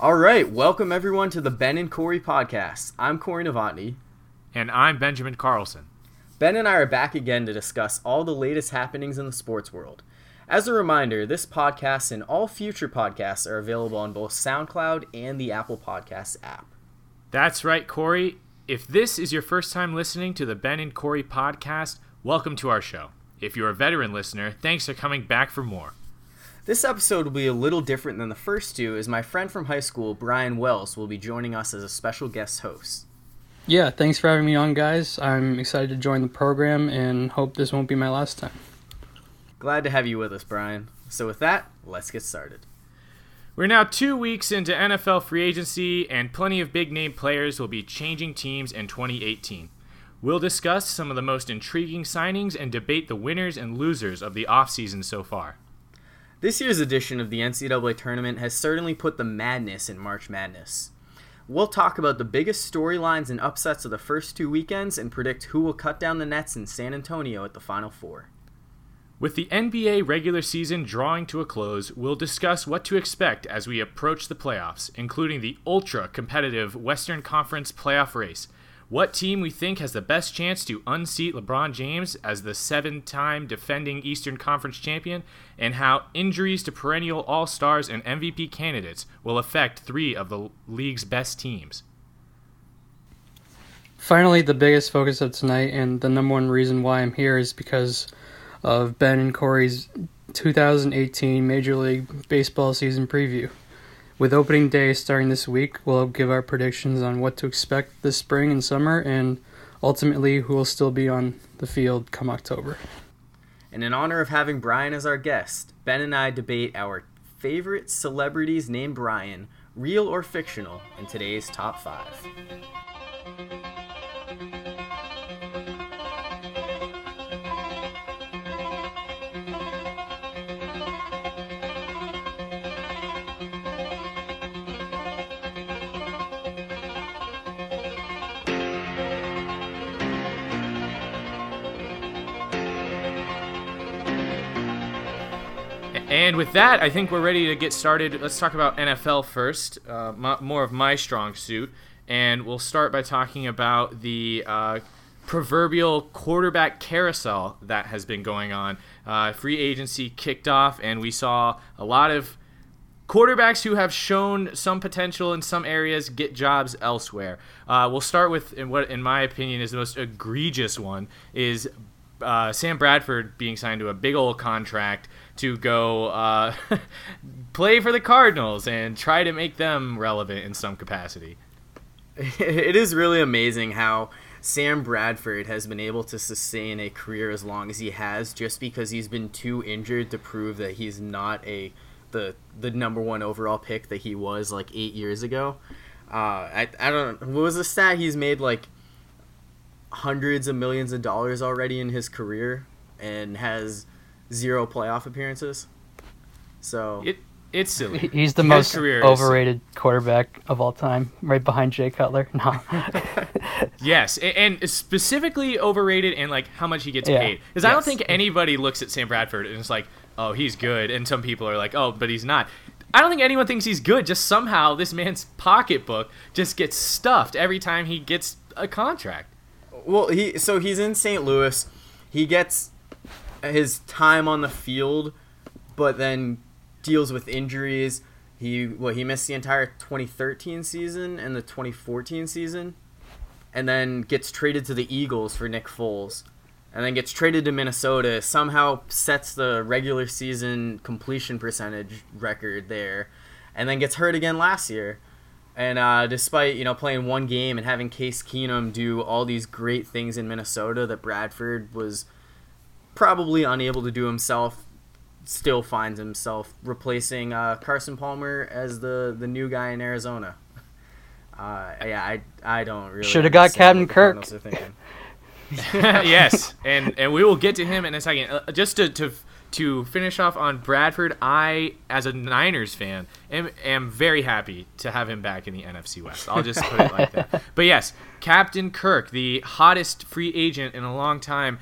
All right, welcome everyone to the Ben and Corey podcast. I'm Corey Novotny. And I'm Benjamin Carlson. Ben and I are back again to discuss all the latest happenings in the sports world. As a reminder, this podcast and all future podcasts are available on both SoundCloud and the Apple Podcasts app. That's right, Corey. If this is your first time listening to the Ben and Corey podcast, welcome to our show. If you're a veteran listener, thanks for coming back for more. This episode will be a little different than the first two, as my friend from high school, Brian Wells, will be joining us as a special guest host. Yeah, thanks for having me on, guys. I'm excited to join the program and hope this won't be my last time. Glad to have you with us, Brian. So, with that, let's get started. We're now two weeks into NFL free agency, and plenty of big name players will be changing teams in 2018. We'll discuss some of the most intriguing signings and debate the winners and losers of the offseason so far. This year's edition of the NCAA tournament has certainly put the madness in March Madness. We'll talk about the biggest storylines and upsets of the first two weekends and predict who will cut down the nets in San Antonio at the Final Four. With the NBA regular season drawing to a close, we'll discuss what to expect as we approach the playoffs, including the ultra competitive Western Conference playoff race what team we think has the best chance to unseat LeBron James as the seven time defending Eastern Conference champion, and how injuries to perennial All Stars and MVP candidates will affect three of the league's best teams. Finally, the biggest focus of tonight, and the number one reason why I'm here, is because of Ben and Corey's 2018 Major League Baseball season preview. With opening day starting this week, we'll give our predictions on what to expect this spring and summer, and ultimately who will still be on the field come October. And in honor of having Brian as our guest, Ben and I debate our favorite celebrities named Brian, real or fictional, in today's top five. And with that, I think we're ready to get started. Let's talk about NFL first, uh, more of my strong suit. And we'll start by talking about the uh, proverbial quarterback carousel that has been going on. Uh, free agency kicked off, and we saw a lot of quarterbacks who have shown some potential in some areas get jobs elsewhere. Uh, we'll start with what, in my opinion, is the most egregious one is uh, Sam Bradford being signed to a big old contract to go uh, play for the Cardinals and try to make them relevant in some capacity. It is really amazing how Sam Bradford has been able to sustain a career as long as he has just because he's been too injured to prove that he's not a the the number one overall pick that he was like eight years ago. Uh, I, I don't what was the stat he's made like hundreds of millions of dollars already in his career and has zero playoff appearances. So it it's silly. He's the His most overrated quarterback of all time, right behind Jay Cutler. No. yes, and specifically overrated and like how much he gets yeah. paid. Because yes. I don't think anybody looks at Sam Bradford and is like, oh, he's good, and some people are like, oh, but he's not. I don't think anyone thinks he's good. Just somehow this man's pocketbook just gets stuffed every time he gets a contract. Well, he so he's in St. Louis. He gets his time on the field, but then deals with injuries. He well, he missed the entire 2013 season and the 2014 season, and then gets traded to the Eagles for Nick Foles, and then gets traded to Minnesota. Somehow sets the regular season completion percentage record there, and then gets hurt again last year. And uh, despite you know playing one game and having Case Keenum do all these great things in Minnesota that Bradford was probably unable to do himself, still finds himself replacing uh, Carson Palmer as the the new guy in Arizona. Uh, yeah, I I don't really should have got Captain Kirk. yes, and and we will get to him in a second. Uh, just to, to to finish off on Bradford, I as a Niners fan am am very happy to have him back in the NFC West. I'll just put it like that. But yes, Captain Kirk, the hottest free agent in a long time,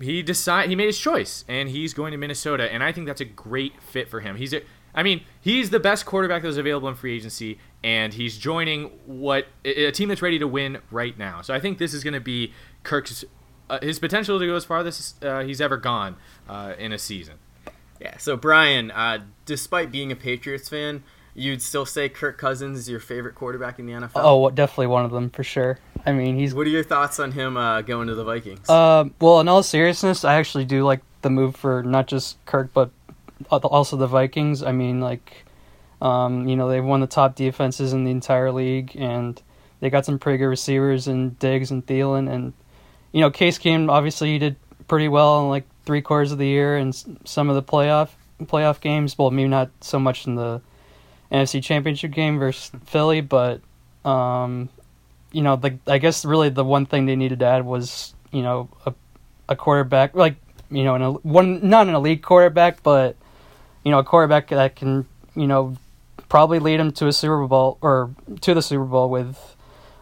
he decide he made his choice and he's going to Minnesota and I think that's a great fit for him. He's a I mean, he's the best quarterback that was available in free agency, and he's joining what a team that's ready to win right now. So I think this is going to be Kirk's uh, his potential to go as far as uh, he's ever gone uh, in a season. Yeah. So Brian, uh, despite being a Patriots fan, you'd still say Kirk Cousins is your favorite quarterback in the NFL. Oh, definitely one of them for sure. I mean, he's. What are your thoughts on him uh, going to the Vikings? Uh, well, in all seriousness, I actually do like the move for not just Kirk but also the Vikings. I mean, like, um, you know, they've won the top defenses in the entire league, and they got some pretty good receivers and Diggs and Thielen, and you know, Case Keenum obviously he did pretty well in like three quarters of the year and some of the playoff playoff games. Well, maybe not so much in the NFC Championship game versus Philly, but um, you know, the I guess really the one thing they needed to add was you know a a quarterback like you know an one not an elite quarterback, but you know a quarterback that can you know probably lead him to a Super Bowl or to the Super Bowl with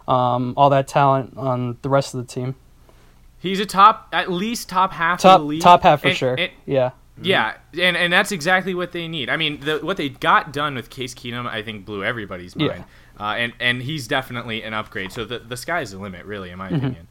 um, all that talent on the rest of the team. He's a top, at least top half top, of the league. Top half for and, sure. And, yeah. Yeah, and and that's exactly what they need. I mean, the, what they got done with Case Keenum, I think, blew everybody's mind. Yeah. Uh, and and he's definitely an upgrade. So the the sky's the limit, really, in my mm-hmm. opinion.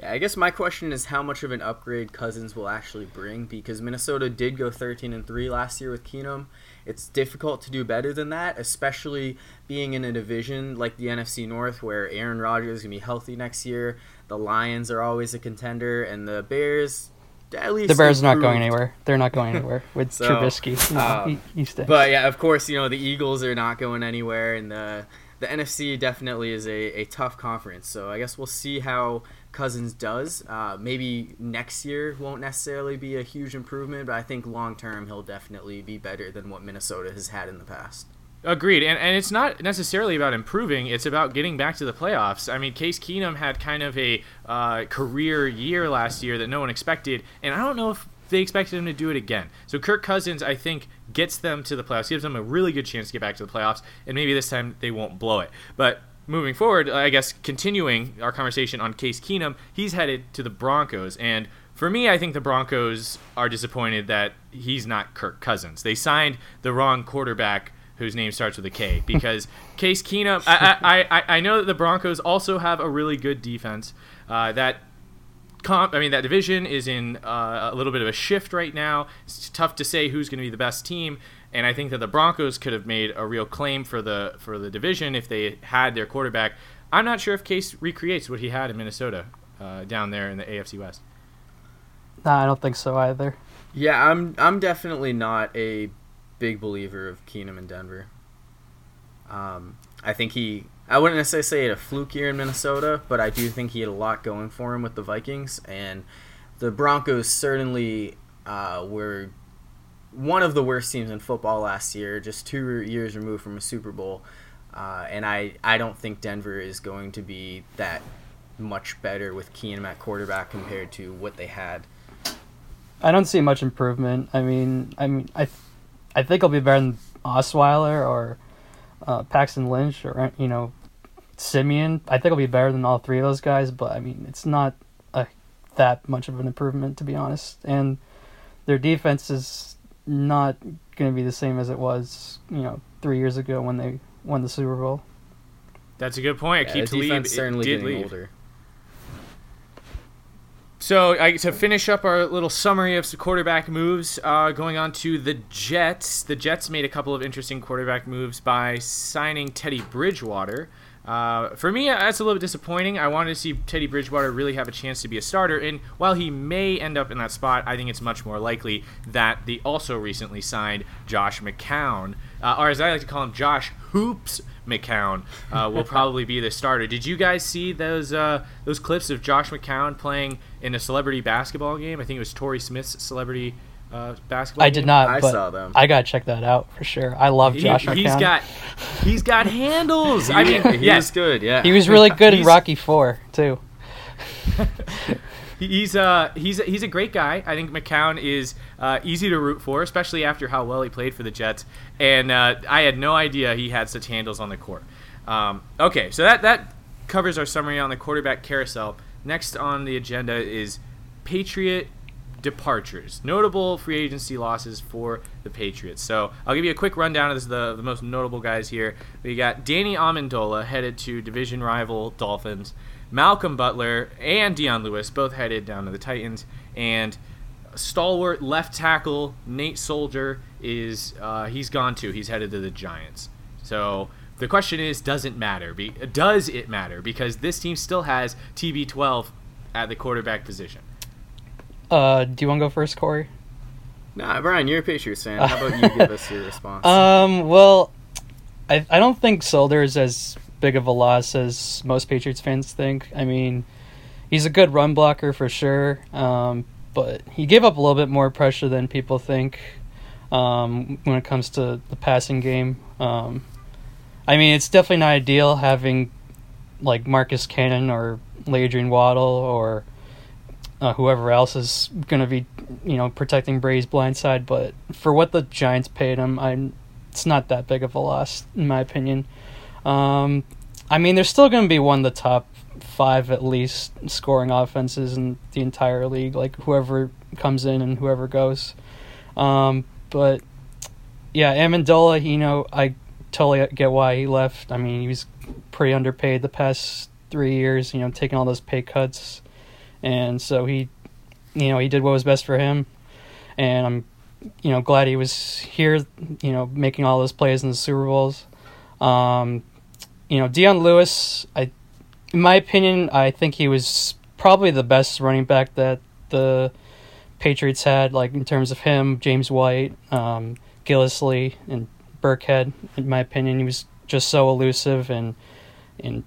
Yeah, I guess my question is how much of an upgrade Cousins will actually bring because Minnesota did go 13 and 3 last year with Keenum. It's difficult to do better than that, especially being in a division like the NFC North where Aaron Rodgers is going to be healthy next year. The Lions are always a contender and the Bears at least the Bears are not going anywhere. They're not going anywhere with so, Trubisky. No, um, he, he But yeah, of course, you know the Eagles are not going anywhere, and the the NFC definitely is a, a tough conference. So I guess we'll see how Cousins does. Uh, maybe next year won't necessarily be a huge improvement, but I think long term he'll definitely be better than what Minnesota has had in the past. Agreed, and and it's not necessarily about improving; it's about getting back to the playoffs. I mean, Case Keenum had kind of a uh, career year last year that no one expected, and I don't know if they expected him to do it again. So Kirk Cousins, I think, gets them to the playoffs, gives them a really good chance to get back to the playoffs, and maybe this time they won't blow it. But moving forward, I guess continuing our conversation on Case Keenum, he's headed to the Broncos, and for me, I think the Broncos are disappointed that he's not Kirk Cousins. They signed the wrong quarterback whose name starts with a K because Case Keenum. I, I, I know that the Broncos also have a really good defense. Uh, that comp, I mean, that division is in uh, a little bit of a shift right now. It's tough to say who's going to be the best team, and I think that the Broncos could have made a real claim for the for the division if they had their quarterback. I'm not sure if Case recreates what he had in Minnesota uh, down there in the AFC West. No, I don't think so either. Yeah, I'm I'm definitely not a big believer of Keenum in Denver. Um, I think he I wouldn't necessarily say had a fluke year in Minnesota, but I do think he had a lot going for him with the Vikings. And the Broncos certainly uh, were one of the worst teams in football last year, just two years removed from a Super Bowl. Uh, and I, I don't think Denver is going to be that much better with Keenum at quarterback compared to what they had. I don't see much improvement. I mean, I mean, I, I think I'll be better than Osweiler or uh, Paxton Lynch or you know Siemian, I think will be better than all three of those guys, but I mean, it's not a, that much of an improvement to be honest. And their defense is not going to be the same as it was, you know, three years ago when they won the Super Bowl. That's a good point. Yeah, Aqib Talib certainly did getting leave. older. So I, to finish up our little summary of quarterback moves, uh, going on to the Jets. The Jets made a couple of interesting quarterback moves by signing Teddy Bridgewater. Uh, for me, that's a little bit disappointing. I wanted to see Teddy Bridgewater really have a chance to be a starter, and while he may end up in that spot, I think it's much more likely that the also recently signed Josh McCown, uh, or as I like to call him, Josh Hoops McCown, uh, will probably be the starter. Did you guys see those uh, those clips of Josh McCown playing in a celebrity basketball game? I think it was Torrey Smith's celebrity uh, basketball? I did not. I saw them. I gotta check that out for sure. I love Josh. He, has got he's got handles. I mean, he's yes. good. Yeah, he was really good in Rocky Four too. He's uh he's he's a great guy. I think McCown is uh, easy to root for, especially after how well he played for the Jets. And uh, I had no idea he had such handles on the court. Um, okay, so that that covers our summary on the quarterback carousel. Next on the agenda is Patriot departures, notable free agency losses for the Patriots. So I'll give you a quick rundown of the, the most notable guys here. We got Danny Amendola headed to division rival Dolphins, Malcolm Butler and Dion Lewis both headed down to the Titans, and stalwart left tackle Nate Solder is uh, he's gone too. He's headed to the Giants. So the question is, does it matter? Be, does it matter? Because this team still has TB12 at the quarterback position. Uh, do you want to go first, Corey? Nah, Brian, you're a Patriots fan. How about you give us your response? Um, well, I I don't think Solder is as big of a loss as most Patriots fans think. I mean, he's a good run blocker for sure, um, but he gave up a little bit more pressure than people think um, when it comes to the passing game. Um, I mean, it's definitely not ideal having like Marcus Cannon or Adrian Waddle or uh, whoever else is going to be, you know, protecting Brady's blind side. But for what the Giants paid him, I'm it's not that big of a loss in my opinion. Um, I mean, they're still going to be one of the top five at least scoring offenses in the entire league. Like whoever comes in and whoever goes. Um, but yeah, Amendola, you know, I totally get why he left. I mean, he was pretty underpaid the past three years. You know, taking all those pay cuts, and so he, you know, he did what was best for him. And I'm, you know, glad he was here. You know, making all those plays in the Super Bowls. Um, you know, Dion Lewis, I, in my opinion, I think he was probably the best running back that the Patriots had, like in terms of him, James White, um, and Burkhead. In my opinion, he was just so elusive and and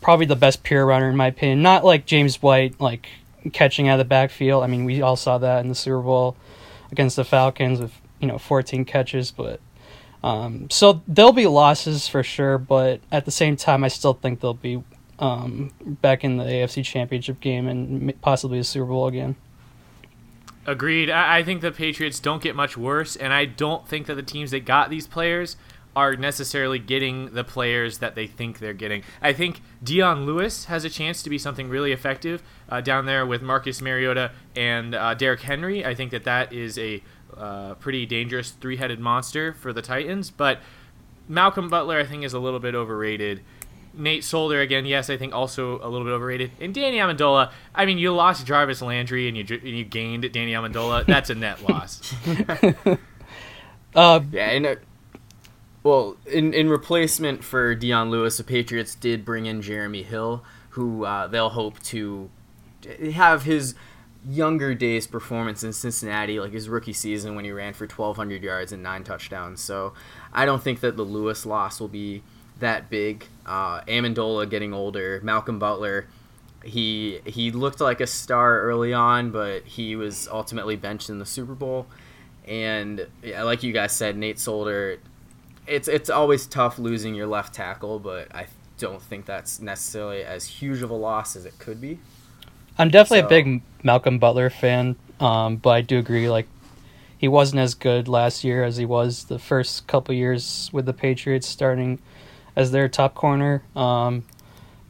probably the best pure runner in my opinion. Not like James White, like catching out of the backfield. I mean, we all saw that in the Super Bowl against the Falcons with you know 14 catches, but um, so there'll be losses for sure, but at the same time, I still think they'll be um, back in the AFC Championship game and possibly the Super Bowl again. Agreed. I, I think the Patriots don't get much worse, and I don't think that the teams that got these players are necessarily getting the players that they think they're getting. I think Dion Lewis has a chance to be something really effective uh, down there with Marcus Mariota and uh, Derrick Henry. I think that that is a uh, pretty dangerous three-headed monster for the Titans. But Malcolm Butler, I think, is a little bit overrated. Nate Solder again, yes, I think also a little bit overrated. And Danny Amendola, I mean, you lost Jarvis Landry and you and you gained Danny Amendola. That's a net loss. uh, yeah, and uh, well, in in replacement for Dion Lewis, the Patriots did bring in Jeremy Hill, who uh, they'll hope to have his younger days performance in Cincinnati, like his rookie season when he ran for 1,200 yards and nine touchdowns. So I don't think that the Lewis loss will be that big. Uh, Amendola getting older, Malcolm Butler, he he looked like a star early on, but he was ultimately benched in the Super Bowl. And like you guys said, Nate Solder, it's it's always tough losing your left tackle, but I don't think that's necessarily as huge of a loss as it could be. I'm definitely so. a big Malcolm Butler fan, um, but I do agree like he wasn't as good last year as he was the first couple years with the Patriots starting as their top corner. Um,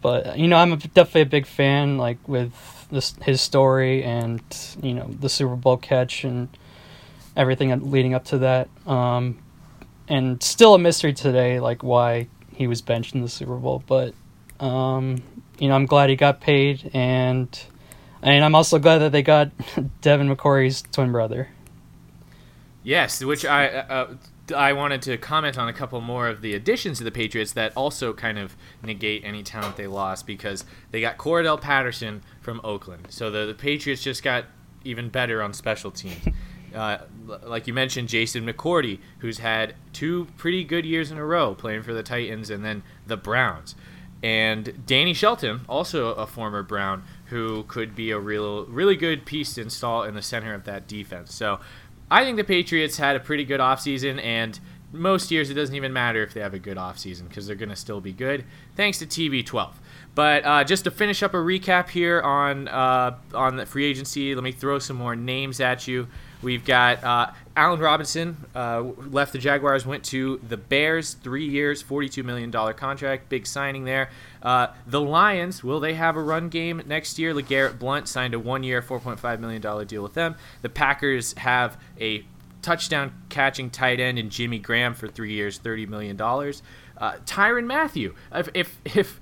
but you know, I'm a, definitely a big fan, like with this, his story and you know the Super Bowl catch and everything leading up to that. Um, and still a mystery today, like why he was benched in the Super Bowl. But um, you know, I'm glad he got paid, and and I'm also glad that they got Devin McCourty's twin brother. Yes, which I uh, I wanted to comment on a couple more of the additions to the Patriots that also kind of negate any talent they lost because they got Cordell Patterson from Oakland. So the, the Patriots just got even better on special teams. Uh, like you mentioned, Jason McCourty, who's had two pretty good years in a row playing for the Titans and then the Browns. And Danny Shelton, also a former Brown, who could be a real, really good piece to install in the center of that defense. So I think the Patriots had a pretty good offseason, and most years it doesn't even matter if they have a good offseason because they're going to still be good thanks to TB12. But uh, just to finish up a recap here on uh, on the free agency, let me throw some more names at you. We've got uh, Allen Robinson uh, left the Jaguars, went to the Bears, three years, $42 million contract, big signing there. Uh, the Lions, will they have a run game next year? LeGarrette Blunt signed a one year, $4.5 million deal with them. The Packers have a touchdown catching tight end in Jimmy Graham for three years, $30 million. Uh, Tyrann Mathieu, if, if, if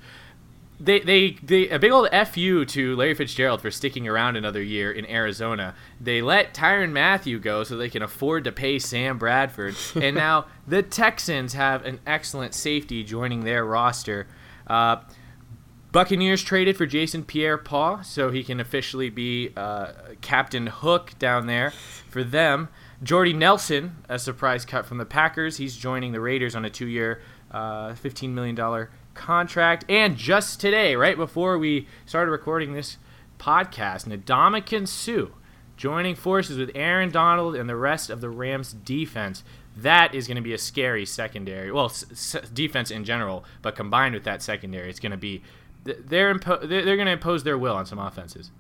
they, they, they a big old fu to Larry Fitzgerald for sticking around another year in Arizona. They let Tyrann Mathieu go so they can afford to pay Sam Bradford, and now the Texans have an excellent safety joining their roster. Uh, Buccaneers traded for Jason Pierre-Paul so he can officially be uh, Captain Hook down there for them. Jordy Nelson, a surprise cut from the Packers. He's joining the Raiders on a two-year, uh, $15 million contract. And just today, right before we started recording this podcast, Ndamukong Suh joining forces with Aaron Donald and the rest of the Rams defense. That is going to be a scary secondary. Well, s- defense in general, but combined with that secondary, it's going to be they're impo- they're going to impose their will on some offenses.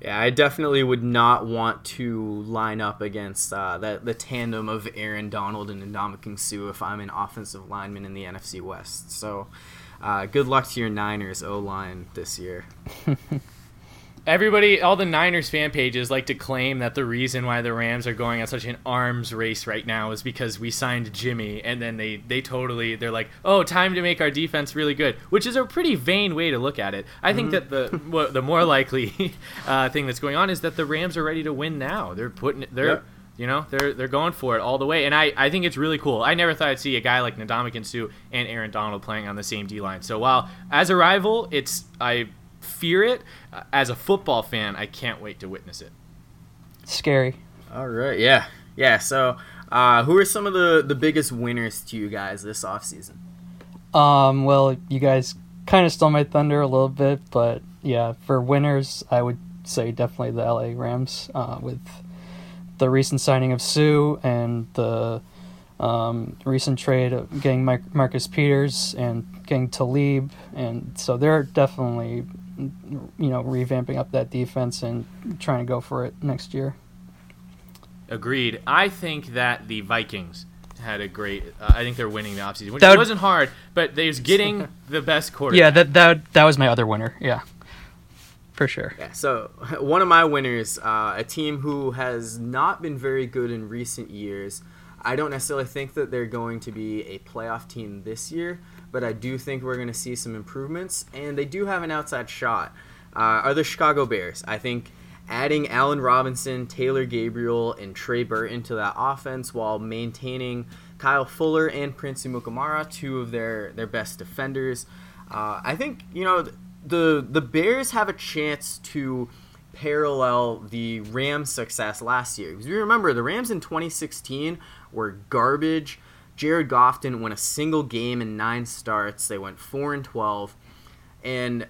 Yeah, I definitely would not want to line up against uh, the, the tandem of Aaron Donald and Ndamukong Suh if I'm an offensive lineman in the NFC West. So, uh, good luck to your Niners O line this year. Everybody, all the Niners fan pages like to claim that the reason why the Rams are going on such an arms race right now is because we signed Jimmy, and then they they totally they're like, oh, time to make our defense really good, which is a pretty vain way to look at it. I think mm-hmm. that the the more likely uh, thing that's going on is that the Rams are ready to win now. They're putting they're. Yep. You know, they're they're going for it all the way, and I, I think it's really cool. I never thought I'd see a guy like Ndamukong Suh and Aaron Donald playing on the same D line. So while as a rival, it's I fear it. Uh, as a football fan, I can't wait to witness it. Scary. All right, yeah, yeah. So, uh, who are some of the the biggest winners to you guys this offseason? Um, well, you guys kind of stole my thunder a little bit, but yeah, for winners, I would say definitely the LA Rams uh, with the recent signing of Suh and the um, recent trade of getting Mike, Marcus Peters and getting Talib, and so they're definitely you know, revamping up that defense and trying to go for it next year. Agreed. I think that the Vikings had a great. Uh, I think they're winning the offseason, which would, wasn't hard, but they was getting the best quarterback. Yeah, that that that was my other winner. Yeah, for sure. Yeah. So one of my winners, uh, a team who has not been very good in recent years. I don't necessarily think that they're going to be a playoff team this year, but I do think we're going to see some improvements, and they do have an outside shot. Uh, are the Chicago Bears? I think adding Allen Robinson, Taylor Gabriel, and Trey Burton to that offense while maintaining Kyle Fuller and Prince Amukamara, two of their their best defenders. Uh, I think you know the the Bears have a chance to parallel the Rams' success last year. Because you remember the Rams in 2016 were garbage. Jared Goff didn't win a single game in nine starts. They went four and twelve, and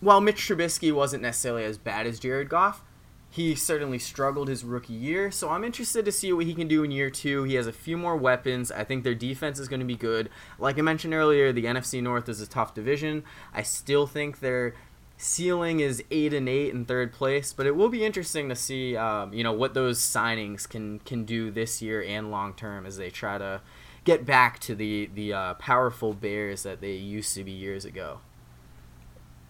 while Mitch Trubisky wasn't necessarily as bad as Jared Goff, he certainly struggled his rookie year. So I'm interested to see what he can do in year two. He has a few more weapons. I think their defense is going to be good. Like I mentioned earlier, the NFC North is a tough division. I still think they're ceiling is eight and eight in third place, but it will be interesting to see, um, you know, what those signings can can do this year and long term as they try to get back to the the uh, powerful Bears that they used to be years ago.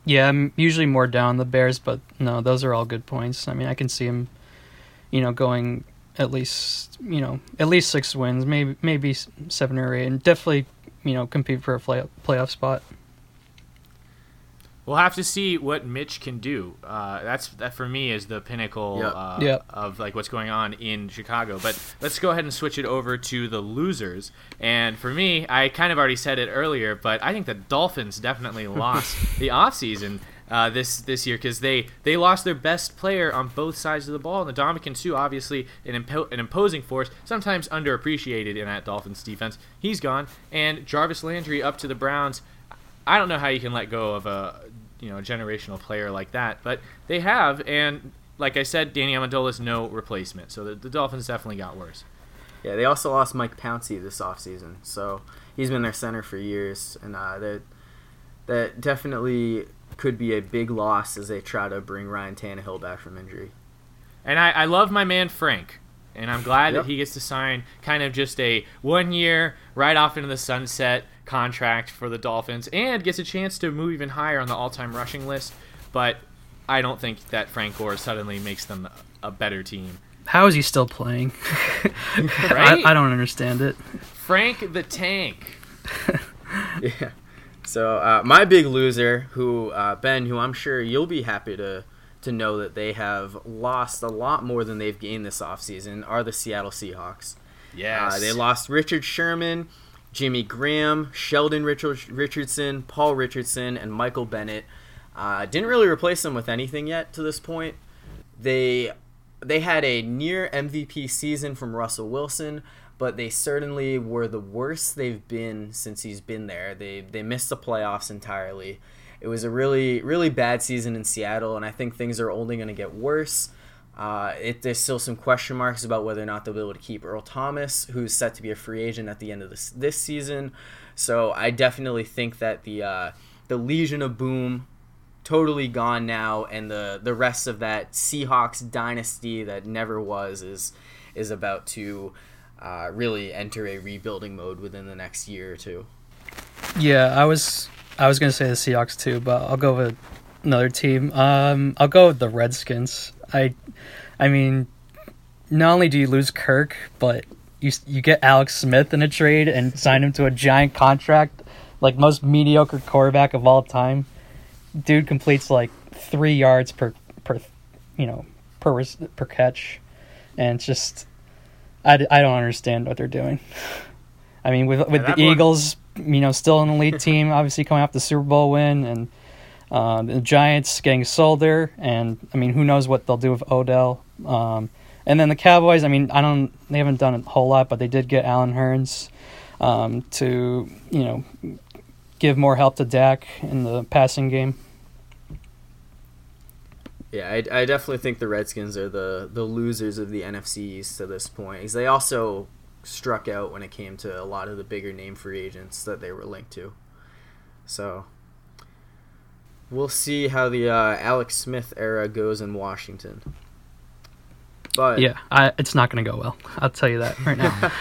Yeah, I'm usually more down the Bears, but no, those are all good points. I mean, I can see them, you know, going at least you know at least six wins, maybe maybe seven or eight, and definitely you know compete for a play, playoff spot. We'll have to see what Mitch can do. Uh, that's that for me is the pinnacle yep. Uh, yep. of like what's going on in Chicago. But let's go ahead and switch it over to the losers. And for me, I kind of already said it earlier, but I think the Dolphins definitely lost the offseason uh, this this year because they they lost their best player on both sides of the ball. And the Ndamukong Suh, obviously an, impo- an imposing force, sometimes underappreciated in that Dolphins defense. He's gone, and Jarvis Landry up to the Browns. I don't know how you can let go of a you know a generational player like that, but they have, and like I said, Danny Amendola is no replacement. So the, the, Dolphins definitely got worse. Yeah, they also lost Mike Pouncey this offseason. So he's been their center for years, and uh, that that definitely could be a big loss as they try to bring Ryan Tannehill back from injury. And I, I love my man Frank, and I'm glad Yep. that he gets to sign kind of just a one year right off into the sunset contract for the Dolphins, and gets a chance to move even higher on the all time rushing list. But I don't think that Frank Gore suddenly makes them a better team. How is he still playing? Right? I, I don't understand it. Frank the Tank. Yeah. So uh, my big loser, who uh, Ben, who I'm sure you'll be happy to to know that they have lost a lot more than they've gained this offseason, are the Seattle Seahawks. Yes. Uh, they lost Richard Sherman, Jimmy Graham, Sheldon Richardson, Paul Richardson, and Michael Bennett. Uh, didn't really replace them with anything yet to this point. They they had a near MVP season from Russell Wilson, but they certainly were the worst they've been since he's been there. They they missed the playoffs entirely. It was a really really bad season in Seattle, and I think things are only going to get worse. Uh, it, there's still some question marks about whether or not they'll be able to keep Earl Thomas, who's set to be a free agent at the end of this this season. So I definitely think that the uh, the Legion of Boom totally gone now, and the the rest of that Seahawks dynasty that never was is is about to uh, really enter a rebuilding mode within the next year or two. Yeah, I was I was gonna say the Seahawks too, but I'll go with another team. Um, I'll go with the Redskins. I, I mean, not only do you lose Kirk, but you you get Alex Smith in a trade and sign him to a giant contract, like most mediocre quarterback of all time. Dude completes like three yards per per, you know, per per catch, and it's just, I don't understand what they're doing. I mean, with with that the one- Eagles, you know, still an elite team, obviously coming off the Super Bowl win, and um, the Giants getting Solder, and I mean, who knows what they'll do with Odell. Um, and then the Cowboys, I mean, I don't, they haven't done a whole lot, but they did get Allen Hurns um, to, you know, give more help to Dak in the passing game. Yeah, I, I definitely think the Redskins are the, the losers of the NFC East to this point. Because they also struck out when it came to a lot of the bigger name free agents that they were linked to. So we'll see how the uh, Alex Smith era goes in Washington. But Yeah, I, it's not going to go well. I'll tell you that right now.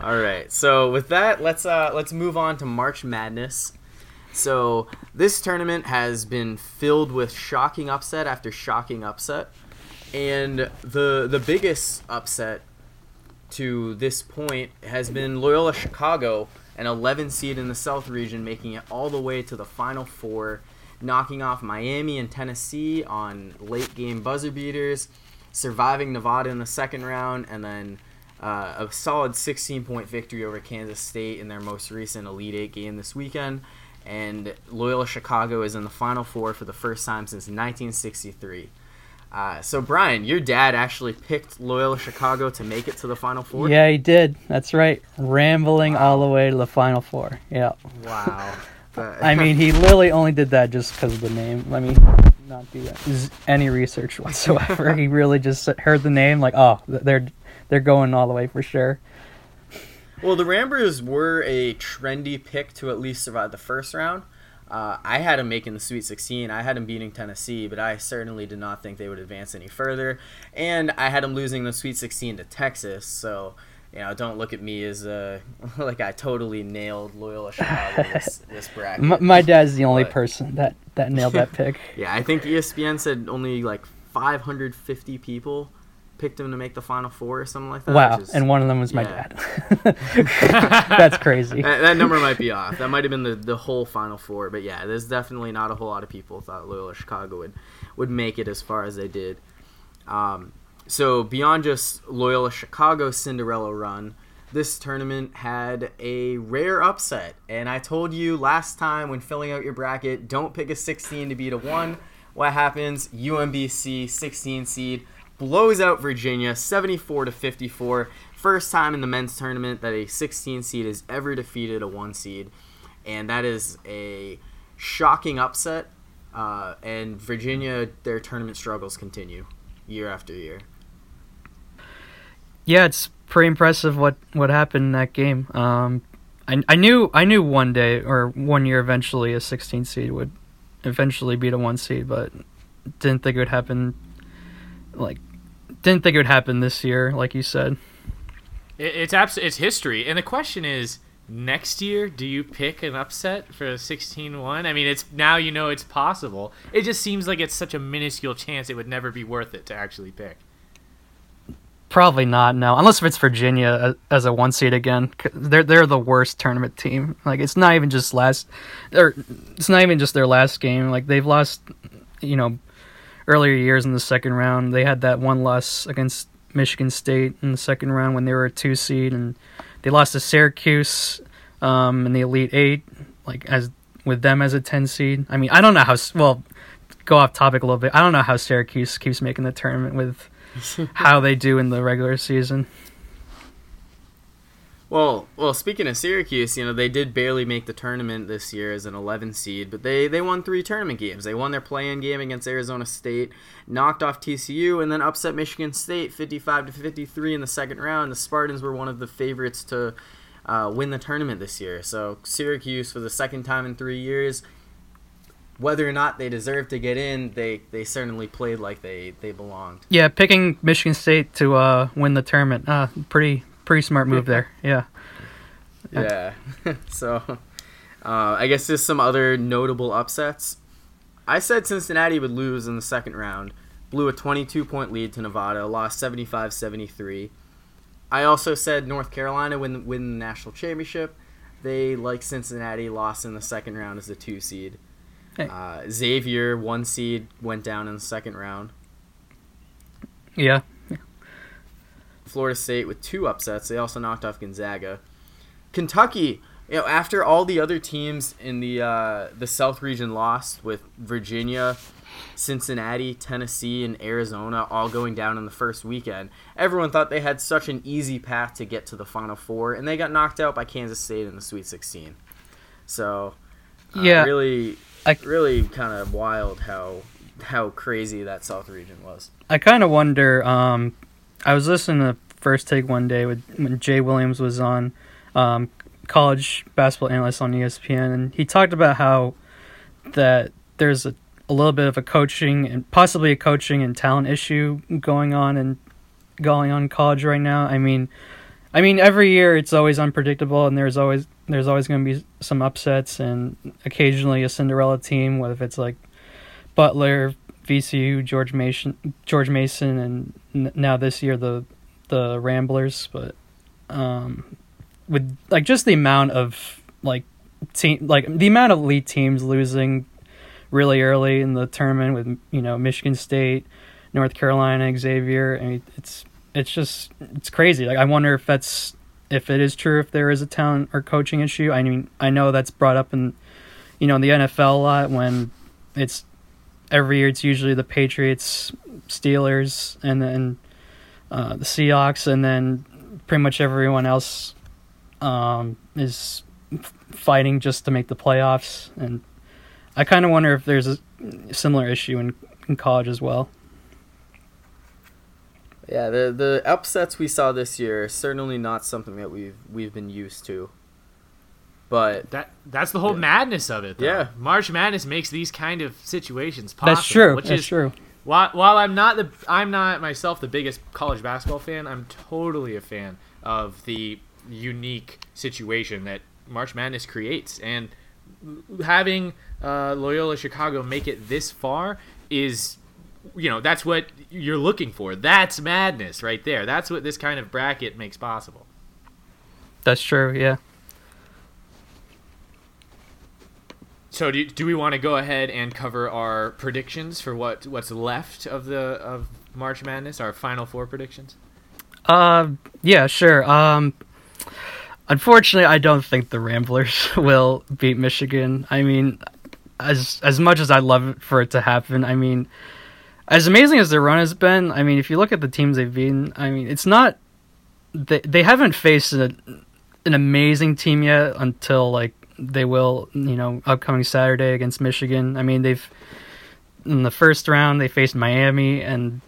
All right. So with that, let's uh let's move on to March Madness. So this tournament has been filled with shocking upset after shocking upset, and the the biggest upset to this point has been Loyola Chicago, an 11 seed in the South region, making it all the way to the Final Four, knocking off Miami and Tennessee on late game buzzer beaters, surviving Nevada in the second round, and then uh, a solid 16 point victory over Kansas State in their most recent Elite Eight game this weekend. And Loyola Chicago is in the Final Four for the first time since 1963. Uh, so, Brian, your dad actually picked Loyola Chicago to make it to the Final Four? yeah, he did. That's right. Rambling all the way to the Final Four. Yeah. Wow. But- I mean, he literally only did that just because of the name. Let me not do that. z- any research whatsoever. he really just heard the name, like, oh, they're they're going all the way for sure. Well, the Ramblers were a trendy pick to at least survive the first round. Uh, I had them making the Sweet 16. I had them beating Tennessee, but I certainly did not think they would advance any further. And I had them losing the Sweet 16 to Texas. So, you know, don't look at me as uh, like I totally nailed Loyola Chicago this, this bracket. M- my dad's the only But- person that that nailed that pick. Yeah, I think ESPN said only like 550 people picked him to make the Final Four or something like that. wow, which is- and one of them was my dad. That's crazy. that, that number might be off. That might have been the, the whole Final Four. But yeah, there's definitely not a whole lot of people thought Loyola Chicago would, would make it as far as they did. Um, so beyond just Loyola Chicago's Cinderella run, this tournament had a rare upset. And I told you last time when filling out your bracket, don't pick a 16 to beat a 1. What happens? UMBC, 16 seed, blows out Virginia 74 to 54. First time in the men's tournament that a 16 seed has ever defeated a 1 seed. And that is a shocking upset. Uh, and Virginia, their tournament struggles continue year after year. Yeah, it's pretty impressive what what happened in that game. Um, I I knew I knew one day or one year eventually a 16 seed would eventually beat a one seed, but didn't think it would happen like didn't think it would happen this year, like you said. It, it's abs- it's history, and the question is, next year, do you pick an upset for a 16-1? I mean, it's now you know it's possible. It just seems like it's such a minuscule chance it would never be worth it to actually pick. Probably not. No, unless if it's Virginia as a one seed again. They're they're the worst tournament team. Like it's not even just last, or it's not even just their last game. Like they've lost, you know, earlier years in the second round. They had that one loss against Michigan State in the second round when they were a two seed, and they lost to Syracuse um, in the Elite Eight, like as with them as a ten seed. I mean, I don't know how. Well, go off topic a little bit. I don't know how Syracuse keeps making the tournament with how they do in the regular season. Well, well, speaking of Syracuse, you know they did barely make the tournament this year as an 11 seed, but they they won three tournament games. They won their play-in game against Arizona State, knocked off TCU, and then upset Michigan State 55 to 53 in the second round. The Spartans were one of the favorites to uh, win the tournament this year. So Syracuse for the second time in three years. Whether or not they deserve to get in, they, they certainly played like they, they belonged. Yeah, picking Michigan State to uh, win the tournament, uh, pretty pretty smart move there. Yeah. Yeah. so, uh, I guess just some other notable upsets. I said Cincinnati would lose in the second round. Blew a 22 point lead to Nevada, lost 75 73. I also said North Carolina win win the national championship. They, like Cincinnati, lost in the second round as a two seed. Hey. Uh, Xavier, one seed, went down in the second round. Yeah. Florida State with two upsets. They also knocked off Gonzaga. Kentucky, you know, after all the other teams in the uh, the South region lost, with Virginia, Cincinnati, Tennessee, and Arizona all going down in the first weekend, everyone thought they had such an easy path to get to the Final Four, and they got knocked out by Kansas State in the Sweet 16. So, uh, Yeah. really, I- really kind of wild how how crazy that South region was. I kind of wonder. Um, I was listening to First Take one day with when Jay Williams was on, um, college basketball analyst on ESPN, and he talked about how that there's a, a little bit of a coaching and possibly a coaching and talent issue going on and going on in college right now. I mean, I mean every year it's always unpredictable, and there's always there's always going to be some upsets and occasionally a Cinderella team, whether it's like Butler, VCU, George Mason, George Mason, and now this year the the Ramblers. But um, with like just the amount of like team, like the amount of elite teams losing really early in the tournament with you know Michigan State, North Carolina, Xavier. I mean, it's it's just it's crazy. Like I wonder if that's if it is true if there is a talent or coaching issue. I mean, I know that's brought up in you know in the NFL a lot when it's every year it's usually the Patriots, Steelers, and then uh, the Seahawks, and then pretty much everyone else um, is fighting just to make the playoffs. And I kind of wonder if there's a similar issue in, in college as well. Yeah, the the upsets we saw this year are certainly not something that we've we've been used to. But That that's the whole madness of it. Though. Yeah. March Madness makes these kind of situations possible. That's true. Which That's is true. While, while I'm not the I'm not myself the biggest college basketball fan, I'm totally a fan of the unique situation that March Madness creates, and having uh, Loyola Chicago make it this far is, you know, that's what you're looking for. That's madness right there. That's what this kind of bracket makes possible. That's true. Yeah. So do, do we want to go ahead and cover our predictions for what what's left of the of March Madness? Our final four predictions. Uh, yeah, sure. Um, unfortunately, I don't think the Ramblers will beat Michigan. I mean, as as much as I'd love it for it to happen, I mean, as amazing as their run has been, I mean, if you look at the teams they've beaten, I mean, it's not they they haven't faced a, an amazing team yet until like they will, you know, upcoming Saturday against Michigan. I mean, they've in the first round they faced Miami, and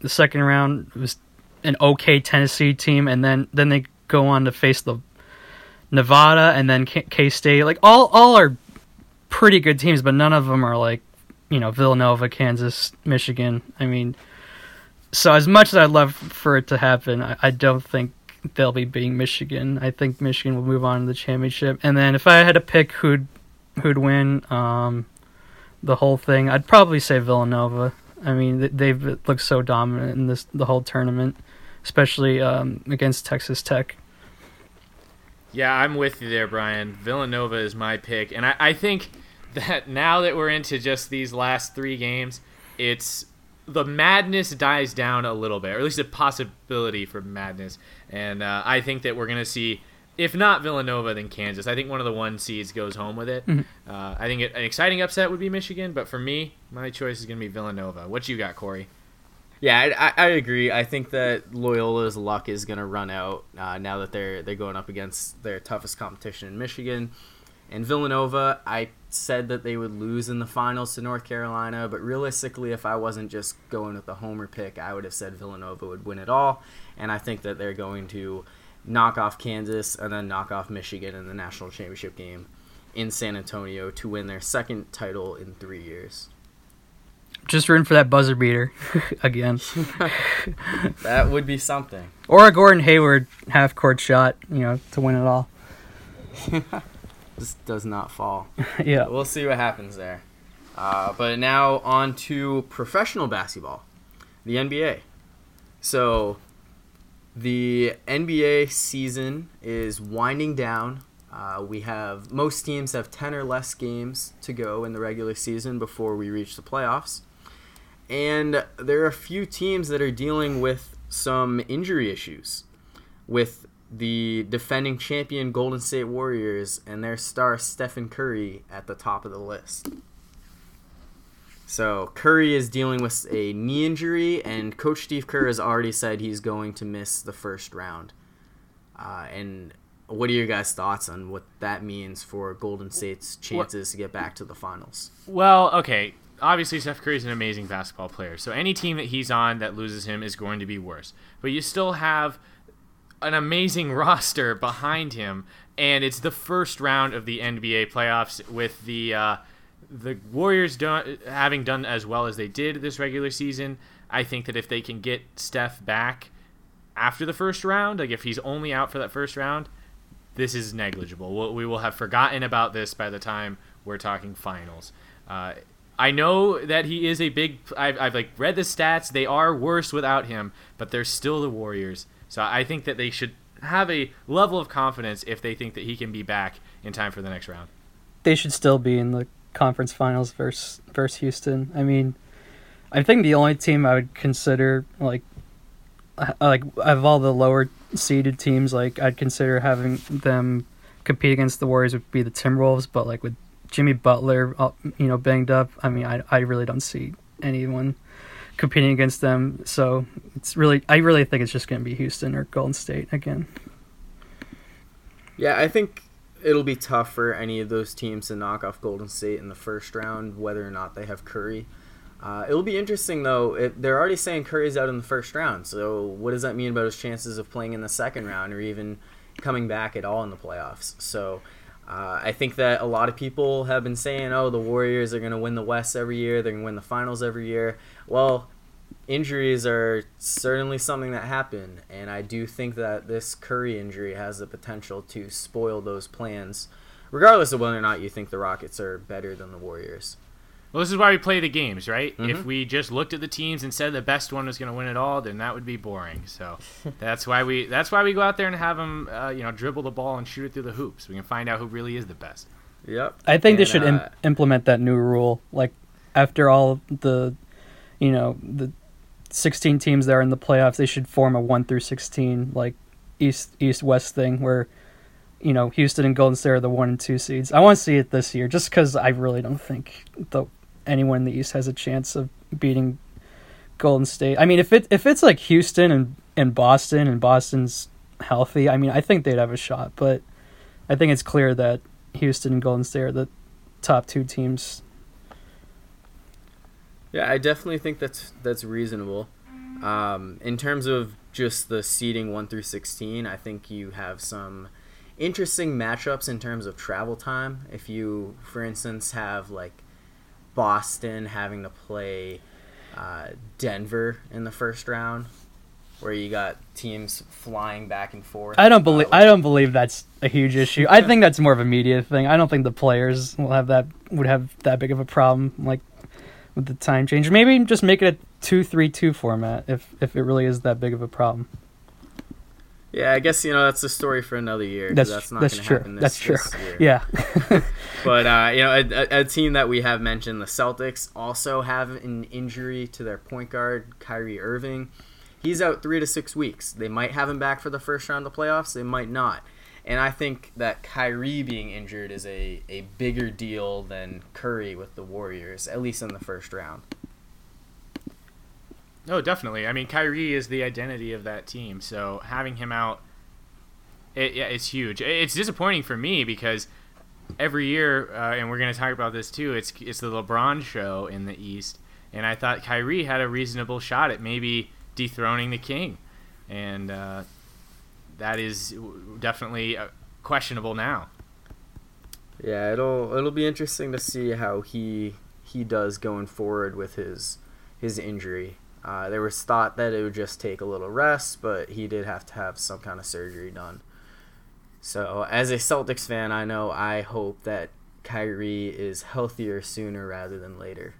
the second round was an okay Tennessee team, and then then they go on to face the Nevada and then K State. Like all all are pretty good teams, but none of them are like you know Villanova, Kansas, Michigan. I mean, so as much as I'd love for it to happen, I, I don't think they'll be beating Michigan. I think Michigan will move on to the championship. And then if I had to pick who'd who'd win um, the whole thing, I'd probably say Villanova. I mean, they've looked so dominant in this the whole tournament, especially um, against Texas Tech. Yeah, I'm with you there, Brian. Villanova is my pick, and I, I think that now that we're into just these last three games, it's the madness dies down a little bit, or at least a possibility for madness. And uh, I think that we're going to see, if not Villanova, then Kansas. I think one of the one seeds goes home with it. Mm-hmm. Uh, I think it, an exciting upset would be Michigan, but for me, my choice is going to be Villanova. What you got, Corey? Yeah, I, I, agree. I think that Loyola's luck is going to run out uh, now that they're they're going up against their toughest competition in Michigan. And Villanova, I said that they would lose in the finals to North Carolina, but realistically, if I wasn't just going with the homer pick, I would have said Villanova would win it all. And I think that they're going to knock off Kansas and then knock off Michigan in the national championship game in San Antonio to win their second title in three years. Just rooting for that buzzer beater again. that would be something. Or a Gordon Hayward half court shot, you know, to win it all. This does not fall. yeah. We'll see what happens there. Uh, but now on to professional basketball, the NBA. So the NBA season is winding down. Uh, we have most teams have 10 or less games to go in the regular season before we reach the playoffs. And there are a few teams that are dealing with some injury issues with the defending champion Golden State Warriors and their star Stephen Curry at the top of the list. So Curry is dealing with a knee injury, and Coach Steve Kerr has already said he's going to miss the first round. Uh, and what are your guys' thoughts on what that means for Golden State's chances to get back to the finals? Well, okay. Obviously, Steph Curry is an amazing basketball player, so any team that he's on that loses him is going to be worse. But you still have an amazing roster behind him, and it's the first round of the NBA playoffs with the uh, the Warriors do- having done as well as they did this regular season. I think that if they can get Steph back after the first round, like if he's only out for that first round, this is negligible. We'll, we will have forgotten about this by the time we're talking finals. Uh, I know that he is a big. I've, I've like read the stats. They are worse without him, but they're still the Warriors. So I think that they should have a level of confidence if they think that he can be back in time for the next round. They should still be in the conference finals versus versus Houston. I mean, I think the only team I would consider like uh, like of all the lower seeded teams, like I'd consider having them compete against the Warriors would be the Timberwolves. But like with Jimmy Butler, uh, you know, banged up, I mean, I I really don't see anyone competing against them. So it's really, I really think it's just going to be Houston or Golden State again. Yeah, I think it'll be tough for any of those teams to knock off Golden State in the first round, whether or not they have Curry. Uh, it'll be interesting though. It, they're already saying Curry's out in the first round, so what does that mean about his chances of playing in the second round or even coming back at all in the playoffs? So. Uh, I think that a lot of people have been saying, "Oh, the Warriors are going to win the West every year. They're going to win the finals every year." Well, injuries are certainly something that happen, and I do think that this Curry injury has the potential to spoil those plans, regardless of whether or not you think the Rockets are better than the Warriors. Well, this is why we play the games, right? Mm-hmm. If we just looked at the teams and said the best one was going to win it all, then that would be boring. So that's why we that's why we go out there and have them, uh, you know, dribble the ball and shoot it through the hoops. We can find out who really is the best. Yep. I think and, they should uh, Im- implement that new rule. Like after all the, you know, the 16 teams that are in the playoffs, they should form a 1 through 16 like east east west thing where you know, Houston and Golden State are the 1 and 2 seeds. I want to see it this year just cuz I really don't think the anyone in the east has a chance of beating Golden State. I mean, if it if it's like Houston and and Boston and Boston's healthy, I mean, I think they'd have a shot, but I think it's clear that Houston and Golden State are the top two teams yeah, I definitely think that's that's reasonable. Um, in terms of just the seeding one through sixteen, I think you have some interesting matchups in terms of travel time. If you, for instance, have like Boston having to play uh, Denver in the first round, where you got teams flying back and forth. I don't believe Uh, I don't believe that's a huge issue. I think that's more of a media thing. I don't think the players will have that would have that big of a problem like with the time change. Maybe just make it a two three two format if if it really is that big of a problem. Yeah, I guess you know that's a story for another year. That's that's not that's gonna true. happen this- That's true. Yeah. But uh, you know, a, a- a team that we have mentioned, the Celtics, also have an injury to their point guard, Kyrie Irving. He's out three to six weeks. They might have him back for the first round of the playoffs. They might not. And I think that Kyrie being injured is a, a bigger deal than Curry with the Warriors, at least in the first round. No, definitely. I mean, Kyrie is the identity of that team, so having him out, it, yeah, it's huge. It's disappointing for me because every year, uh, and we're going to talk about this too. It's it's the LeBron show in the East, and I thought Kyrie had a reasonable shot at maybe dethroning the King, and uh, that is definitely uh, questionable now. Yeah, it'll it'll be interesting to see how he he does going forward with his his injury. Uh, there was thought that it would just take a little rest, but he did have to have some kind of surgery done. So, as a Celtics fan, I know I hope that Kyrie is healthier sooner rather than later.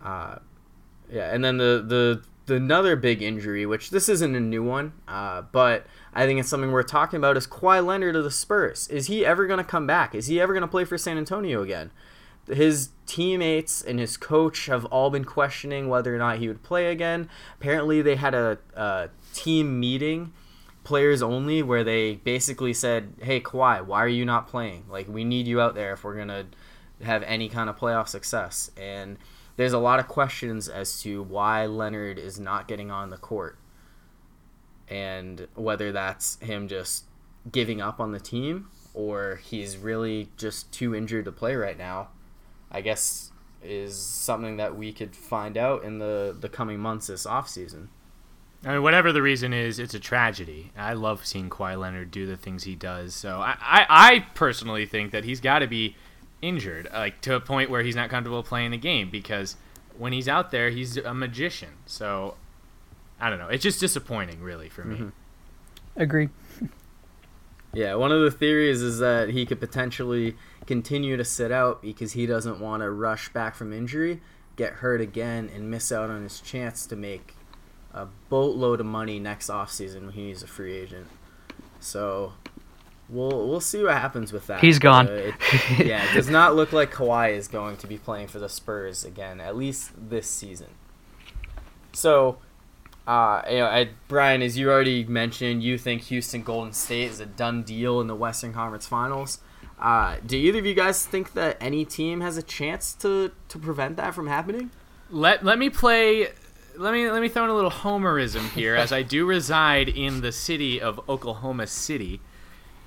Uh, yeah, and then the the the another big injury, which this isn't a new one, uh, but I think it's something worth talking about, is Kawhi Leonard of the Spurs. Is he ever going to come back? Is he ever going to play for San Antonio again? His teammates and his coach have all been questioning whether or not he would play again. Apparently, they had a, a team meeting, players only, where they basically said, "Hey, Kawhi, why are you not playing? Like, we need you out there if we're gonna have any kind of playoff success." And there's a lot of questions as to why Leonard is not getting on the court, and whether that's him just giving up on the team or he's really just too injured to play right now. I guess is something that we could find out in the the coming months this offseason. I mean, whatever the reason is, it's a tragedy. I love seeing Kawhi Leonard do the things he does. So I, I, I personally think that he's got to be injured, like to a point where he's not comfortable playing the game because when he's out there, he's a magician. So I don't know. It's just disappointing, really, for me. Mm-hmm. Agree. Yeah, one of the theories is that he could potentially continue to sit out because he doesn't want to rush back from injury, get hurt again, and miss out on his chance to make a boatload of money next offseason when he's a free agent. So we'll we'll see what happens with that. He's gone. Uh, it- yeah, it does not look like Kawhi is going to be playing for the Spurs again, at least this season. So, uh, you know, I, Brian, as you already mentioned, you think Houston Golden State is a done deal in the Western Conference Finals. Uh, do either of you guys think that any team has a chance to, to prevent that from happening? Let let me play. Let me let me throw in a little homerism here, as I do reside in the city of Oklahoma City,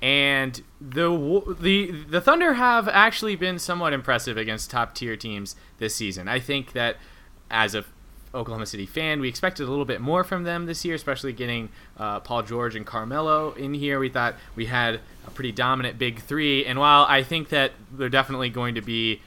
and the the the Thunder have actually been somewhat impressive against top tier teams this season. I think that as a Oklahoma City fan, we expected a little bit more from them this year, especially getting uh, Paul George and Carmelo in here. We thought we had a pretty dominant big three, and while I think that they're definitely going to be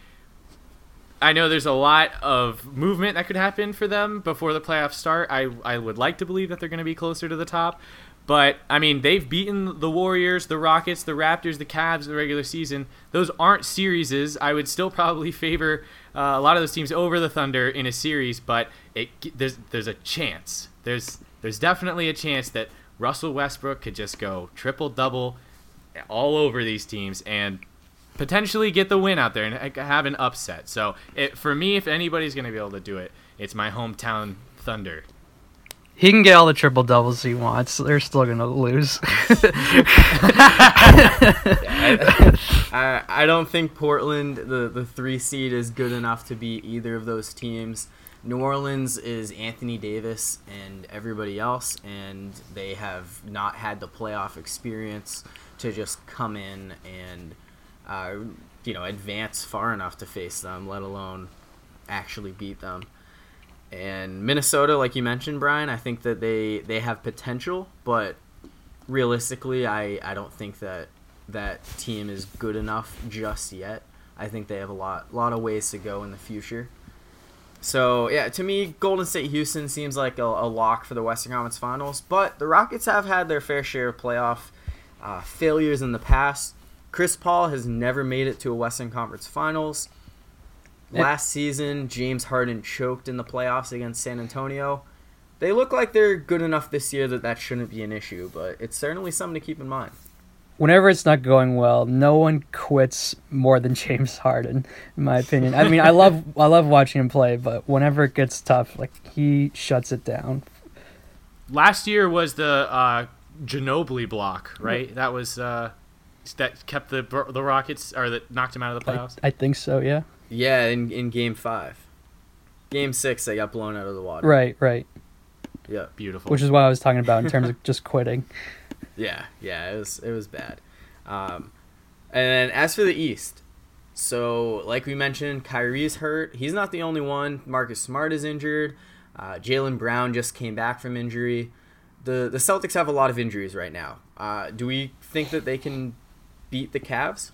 I know there's a lot of movement that could happen for them before the playoffs start. I, I would like to believe that they're going to be closer to the top. But, I mean, they've beaten the Warriors, the Rockets, the Raptors, the Cavs in the regular season. Those aren't series. I would still probably favor uh, a lot of those teams over the Thunder in a series, but it there's there's a chance. There's there's definitely a chance that Russell Westbrook could just go triple double all over these teams and potentially get the win out there and have an upset. So it, for me, if anybody's going to be able to do it, it's my hometown Thunder. He can get all the triple doubles he wants. They're still gonna lose. I, I don't think Portland, the, the three seed, is good enough to beat either of those teams. New Orleans is Anthony Davis and everybody else, and they have not had the playoff experience to just come in and, uh, you know, advance far enough to face them, let alone actually beat them. And Minnesota, like you mentioned, Brian, I think that they, they have potential, but realistically, I, I don't think that that team is good enough just yet. I think they have a lot lot of ways to go in the future. So yeah, to me, Golden State Houston seems like a, a, lock for the Western Conference Finals. But the Rockets have had their fair share of playoff uh, failures in the past. Chris Paul has never made it to a Western Conference Finals. Last season, James Harden choked in the playoffs against San Antonio. They look like they're good enough this year that that shouldn't be an issue, but it's certainly something to keep in mind whenever it's not going well, no one quits more than James Harden, in my opinion. I mean, I love I love watching him play, but whenever it gets tough, like he shuts it down. Last year was the uh, Ginobili block, right? That was uh, that kept the the Rockets or that knocked him out of the playoffs. I, I think so. Yeah. Yeah, in in Game Five, Game Six, they got blown out of the water. Right. Right. Yeah. Beautiful. Which is what I was talking about in terms of just quitting. Yeah, yeah, it was it was bad. Um, and then as for the East, so like we mentioned, Kyrie's hurt. He's not the only one. Marcus Smart is injured. Uh, Jaylen Brown just came back from injury. The the Celtics have a lot of injuries right now. Uh, do we think that they can beat the Cavs?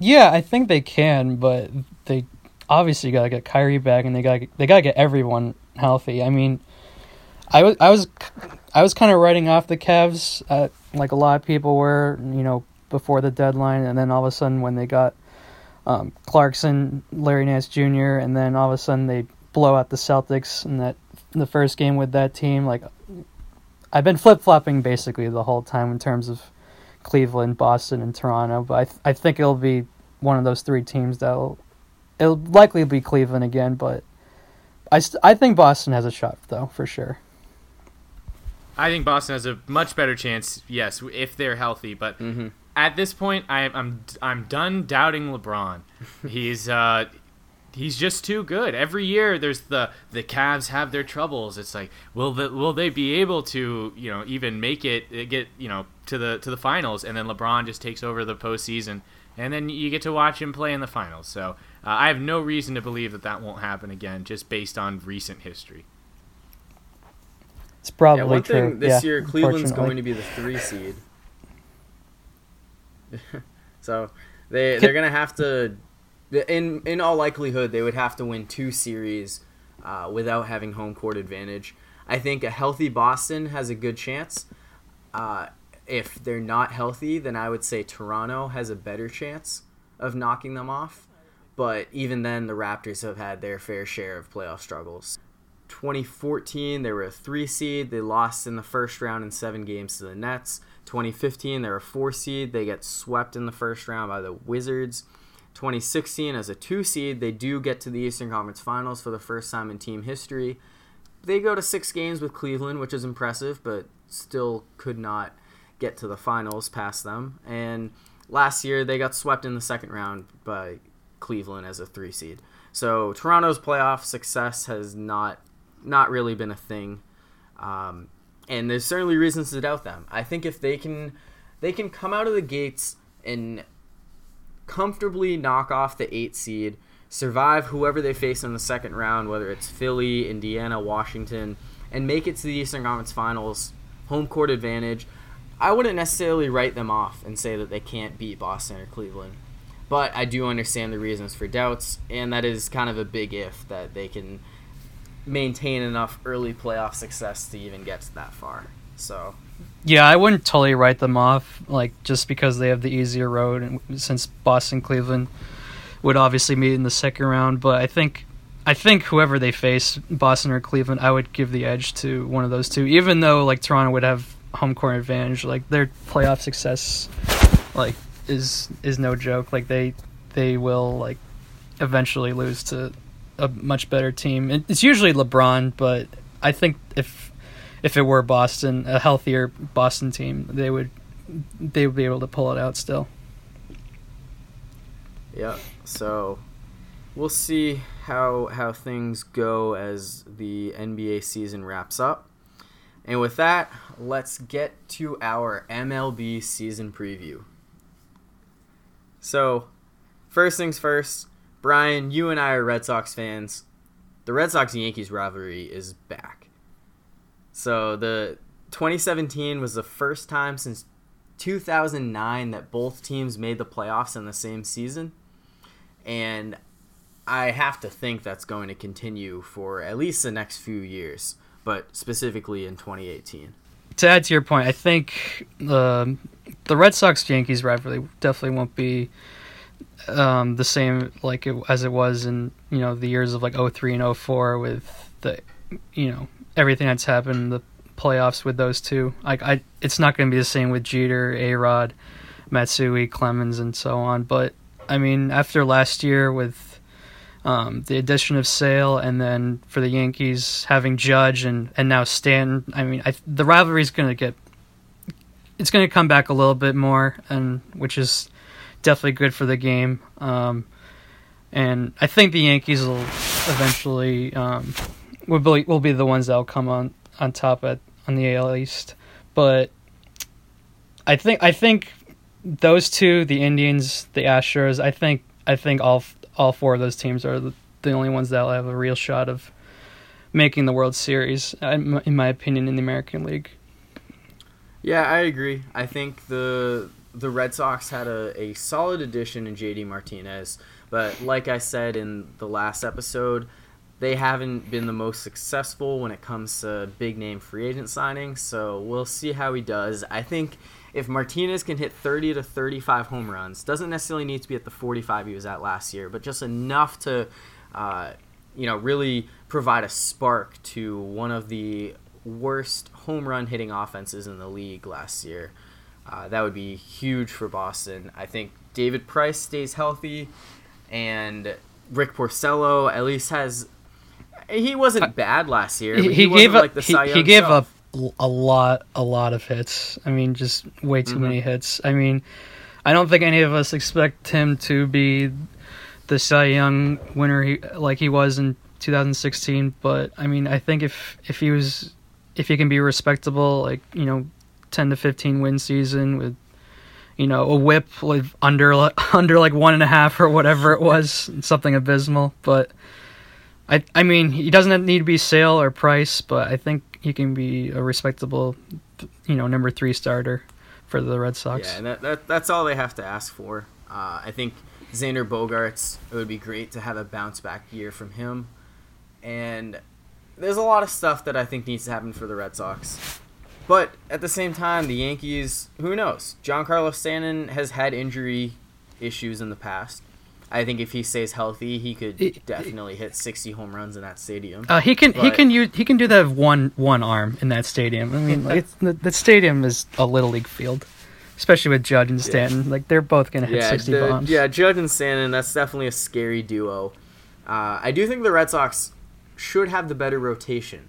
Yeah, I think they can, but they obviously got to get Kyrie back, and they got they got to get everyone healthy. I mean, I was I was I was kind of writing off the Cavs, uh, like a lot of people were, you know, before the deadline, and then all of a sudden when they got um, Clarkson, Larry Nance Jr., and then all of a sudden they blow out the Celtics in that the first game with that team. Like I've been flip flopping basically the whole time in terms of Cleveland, Boston, and Toronto, but I th- I think it'll be one of those three teams that'll it'll likely be Cleveland again, but I st- I think Boston has a shot though for sure. I think Boston has a much better chance, yes, if they're healthy. But mm-hmm. at this point, I, am I'm, I'm done doubting LeBron. he's uh, he's just too good. Every year, there's the the Cavs have their troubles. It's like, will the, will they be able to you know even make it uh, get you know to the to the finals? And then LeBron just takes over the postseason, and then you get to watch him play in the finals. So uh, I have no reason to believe that that won't happen again, just based on recent history. It's probably yeah, one true. thing this yeah, year, Cleveland's going to be the three seed. so they they're gonna have to, in in all likelihood, they would have to win two series uh, without having home court advantage. I think a healthy Boston has a good chance. Uh, if they're not healthy, then I would say Toronto has a better chance of knocking them off. But even then, the Raptors have had their fair share of playoff struggles. 2014, they were a three seed. They lost in the first round in seven games to the Nets. 2015, they're a four seed. They get swept in the first round by the Wizards. 2016, as a two seed, they do get to the Eastern Conference Finals for the first time in team history. They go to six games with Cleveland, which is impressive, but still could not get to the finals past them. And last year, they got swept in the second round by Cleveland as a three seed. So Toronto's playoff success has not not really been a thing. Um, and there's certainly reasons to doubt them. I think if they can, they can come out of the gates and comfortably knock off the eight seed, survive whoever they face in the second round, whether it's Philly, Indiana, Washington, and make it to the Eastern Conference Finals, home court advantage. I wouldn't necessarily write them off and say that they can't beat Boston or Cleveland. But I do understand the reasons for doubts, and that is kind of a big if that they can maintain enough early playoff success to even get that far. So. Yeah, I wouldn't totally write them off, like just because they have the easier road, and since Boston Cleveland would obviously meet in the second round. But I think, I think whoever they face, Boston or Cleveland, I would give the edge to one of those two. Even though like Toronto would have home court advantage, like their playoff success, like is is no joke. Like they they will like eventually lose to a much better team. It's usually LeBron, but I think if if it were Boston, a healthier Boston team, they would they would be able to pull it out still. Yeah. So we'll see how how things go as the NBA season wraps up. And with that, let's get to our MLB season preview. So, first things first, Brian, you and I are Red Sox fans. The Red Sox Yankees rivalry is back. So the 2017 was the first time since 2009 that both teams made the playoffs in the same season. And I have to think that's going to continue for at least the next few years, but specifically in 2018. To add to your point, I think the the Red Sox Yankees rivalry definitely won't be um, the same like it, as it was in you know the years of like 03 and 04 with the you know everything that's happened in the playoffs with those two. Like I, it's not going to be the same with Jeter, A Rod, Matsui, Clemens, and so on. But I mean, after last year with um, the addition of Sale, and then for the Yankees having Judge and and now Stanton, I mean, I, the rivalry is going to get it's going to come back a little bit more, and which is definitely good for the game. Um, and I think the Yankees will eventually um, will be will be the ones that'll come on on top at on the AL East. But I think I think those two, the Indians, the Astros, I think I think all all four of those teams are the, only ones that'll have a real shot of making the World Series, in my opinion, in the American League. Yeah, I agree. I think the the Red Sox had a, a solid addition in JD Martinez, but like I said in the last episode, they haven't been the most successful when it comes to big name free agent signings. So we'll see how he does. I think if Martinez can hit 30 to 35 home runs, doesn't necessarily need to be at the 45 he was at last year, but just enough to, uh, you know, really provide a spark to one of the worst home run hitting offenses in the league last year. Uh, that would be huge for Boston. I think David Price stays healthy, and Rick Porcello at least has. He wasn't bad last year. He, he, he gave up. Like the he, he gave up a lot, a lot of hits. I mean, just way too mm-hmm. many hits. I mean, I don't think any of us expect him to be the Cy Young winner he, like he was in 2016. But I mean, I think if if he was, if he can be respectable, like you know, 10 to 15 win season with you know a WHIP like under under like one and a half or whatever it was something abysmal but i i mean he doesn't need to be sale or price but i think he can be a respectable you know number three starter for the red sox yeah and that, that that's all they have to ask for uh, i think xander Bogaerts. it would be great to have a bounce back year from him and there's a lot of stuff that i think needs to happen for the red sox but at the same time, the Yankees, who knows? Giancarlo Stanton has had injury issues in the past. I think if he stays healthy, he could it, definitely hit 60 home runs in that stadium. Uh, he can but, he can use he can do that with one one arm in that stadium. I mean, like the, the stadium is a little league field, especially with Judge and Stanton. Yeah. Like they're both gonna hit yeah, 60 the, bombs. Yeah, Judge and Stanton. That's definitely a scary duo. Uh, I do think the Red Sox should have the better rotation.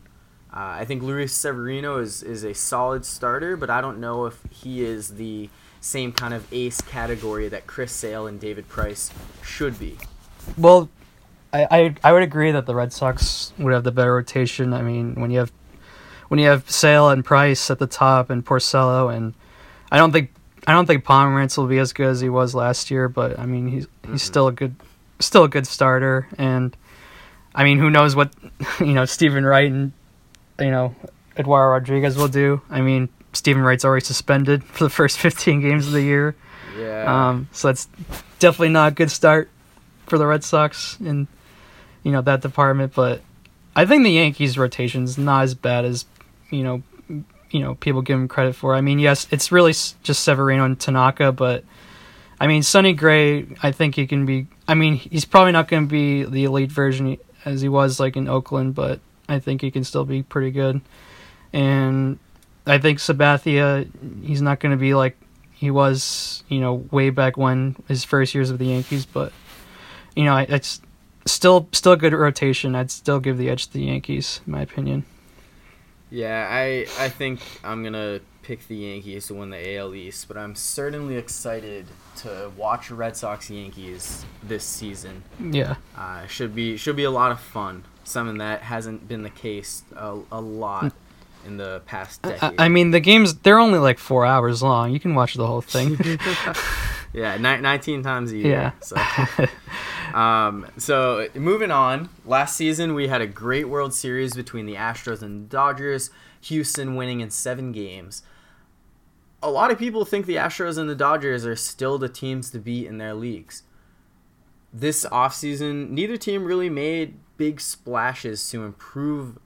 Uh, I think Luis Severino is, is a solid starter, but I don't know if he is the same kind of ace category that Chris Sale and David Price should be. Well, I, I, I would agree that the Red Sox would have the better rotation. I mean, when you have when you have Sale and Price at the top and Porcello and I don't think I don't think Pomeranz will be as good as he was last year, but I mean he's he's mm-hmm. still a good still a good starter and I mean who knows what you know Steven Wright and you know Eduardo Rodriguez will do. I mean, Steven Wright's already suspended for the first 15 games of the year. Yeah. Um, so that's definitely not a good start for the Red Sox in you know that department. But I think the Yankees' rotation is not as bad as you know you know people give him credit for. I mean, yes, it's really just Severino and Tanaka, but I mean Sonny Gray. I think he can be. I mean, he's probably not going to be the elite version as he was like in Oakland, but I think he can still be pretty good. And I think Sabathia, he's not going to be like he was, you know, way back when his first years with the Yankees. But you know, it's still still a good rotation. I'd still give the edge to the Yankees, in my opinion. Yeah, I I think I'm gonna pick the Yankees to win the AL East, but I'm certainly excited to watch Red Sox Yankees this season. Yeah, uh, should be should be a lot of fun something that hasn't been the case a, a lot in the past decade. I, I, mean, the games they're only like four hours long. You can watch the whole thing. yeah, ni- nineteen times a year. Yeah. So. um, so moving on, last season we had a great World Series between the Astros and Dodgers. Houston winning in seven games. A lot of people think the Astros and the Dodgers are still the teams to beat in their leagues. this offseason, neither team really made big splashes to improve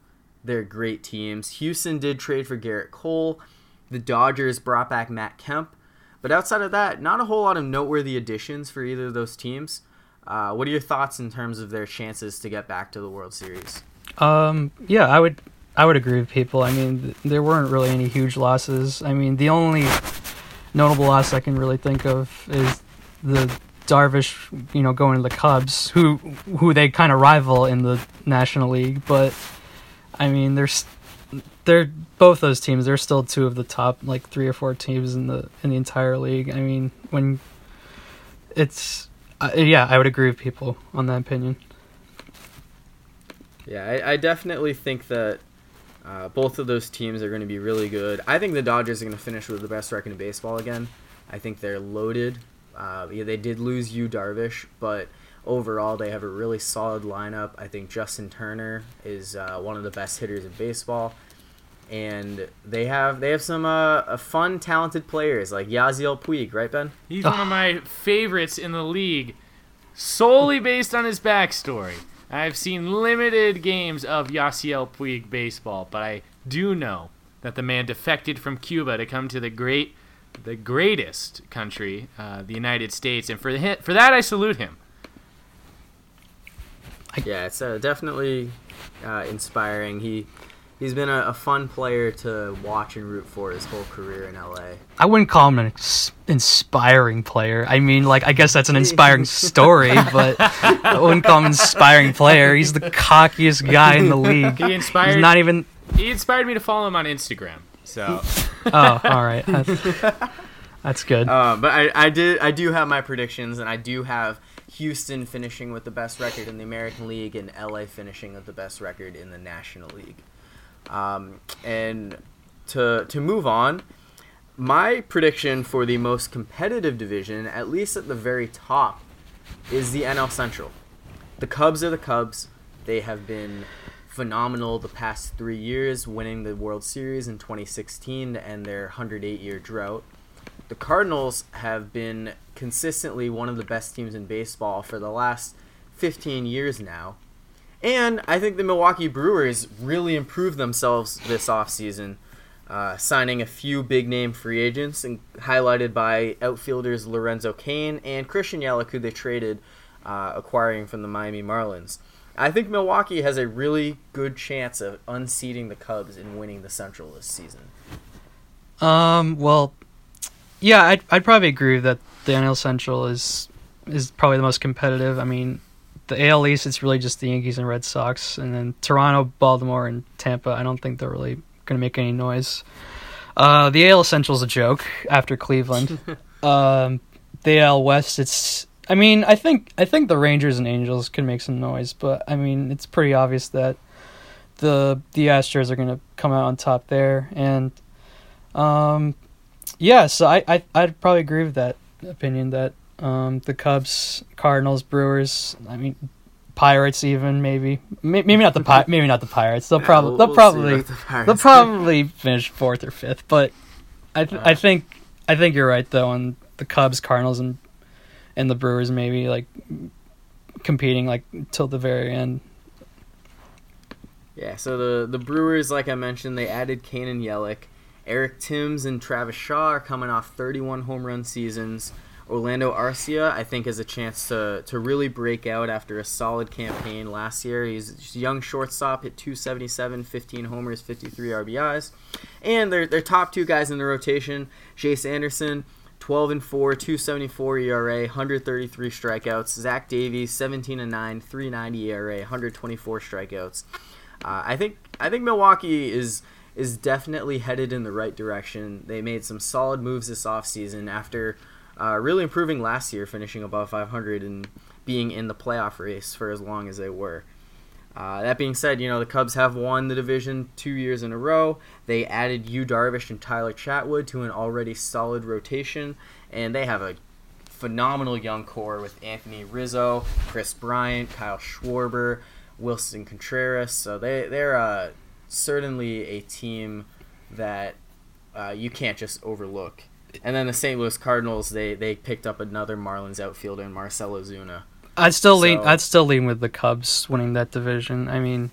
their great teams. Houston did trade for Gerrit Cole. The Dodgers brought back Matt Kemp. But outside of that, not a whole lot of noteworthy additions for either of those teams. Uh, what are your thoughts in terms of their chances to get back to the World Series? Um, yeah, I would I would agree with people. I mean, th- there weren't really any huge losses. I mean, the only notable loss I can really think of is the Darvish, you know, going to the Cubs, who who they kind of rival in the National League. But I mean, there's they're both those teams. They're still two of the top like three or four teams in the in the entire league. I mean, when it's uh, yeah, I would agree with people on that opinion. Yeah, I, I definitely think that uh, both of those teams are going to be really good. I think the Dodgers are going to finish with the best record in baseball again. I think they're loaded. Uh, yeah, they did lose Yu Darvish, but overall they have a really solid lineup. I think Justin Turner is uh, one of the best hitters in baseball, and they have they have some uh, fun, talented players like Yasiel Puig, right, Ben? He's one of my favorites in the league, solely based on his backstory. I've seen limited games of Yasiel Puig baseball, but I do know that the man defected from Cuba to come to the great, the greatest country, uh, the United States, and for the for that I salute him. Yeah, it's uh, definitely uh, inspiring. He he's been a, a, fun player to watch and root for his whole career in LA. I wouldn't call him an ex- inspiring player. I mean, like I guess that's an inspiring story, but I wouldn't call him an inspiring player. He's the cockiest guy in the league. He inspired. He's not even. He inspired me to follow him on Instagram. So. oh, all right. That's, that's good. Uh, but I, I did I do have my predictions, and I do have Houston finishing with the best record in the American League and LA finishing with the best record in the National League. Um, and to to move on, my prediction for the most competitive division, at least at the very top, is the NL Central. The Cubs are the Cubs. They have been phenomenal the past three years, winning the World Series in 2016 to end their 108 year drought. The Cardinals have been consistently one of the best teams in baseball for the last 15 years now. And I think the Milwaukee Brewers really improved themselves this offseason, uh, signing a few big name free agents, and highlighted by outfielders Lorenzo Cain and Christian Yelich, who they traded, uh, acquiring from the Miami Marlins. I think Milwaukee has a really good chance of unseating the Cubs and winning the Central this season. Um. Well, yeah, I'd I'd probably agree that the NL Central is is probably the most competitive. I mean, the AL East it's really just the Yankees and Red Sox, and then Toronto, Baltimore, and Tampa. I don't think they're really going to make any noise. Uh, the AL Central is a joke after Cleveland. um, the AL West, it's. I mean, I think I think the Rangers and Angels can make some noise, but I mean, it's pretty obvious that the the Astros are going to come out on top there, and um, yeah, so I, I I'd probably agree with that opinion that um, the Cubs, Cardinals, Brewers, I mean Pirates even maybe maybe not the Pi- maybe not the Pirates. They'll probably we'll, they'll probably the they'll probably finish fourth or fifth, but I th- I think I think you're right though on the Cubs, Cardinals, and and the Brewers maybe like competing like till the very end. Yeah, so the the Brewers, like I mentioned, they added Cain and Yelich. Eric Thames and Travis Shaw are coming off 31 home run seasons. Orlando Arcia, I think, has a chance to, to really break out after a solid campaign last year. He's a young shortstop, hit 277, 15 homers, 53 RBIs. And their, their top two guys in the rotation, Chase Anderson, 12 and 4, 274 ERA, 133 strikeouts. Zach Davies, 17 and 9, 390 ERA, 124 strikeouts. Uh, I think I think Milwaukee is is definitely headed in the right direction. They made some solid moves this offseason after uh, really improving last year, finishing above 500 and being in the playoff race for as long as they were. Uh, that being said, you know, the Cubs have won the division two years in a row. They added Yu Darvish and Tyler Chatwood to an already solid rotation, and they have a phenomenal young core with Anthony Rizzo, Kris Bryant, Kyle Schwarber, Willson Contreras. So they, they're uh, certainly a team that uh, you can't just overlook. And then the St. Louis Cardinals, they, they picked up another Marlins outfielder, Marcell Ozuna. I'd still lean. I'd still lean with the Cubs winning that division. I mean,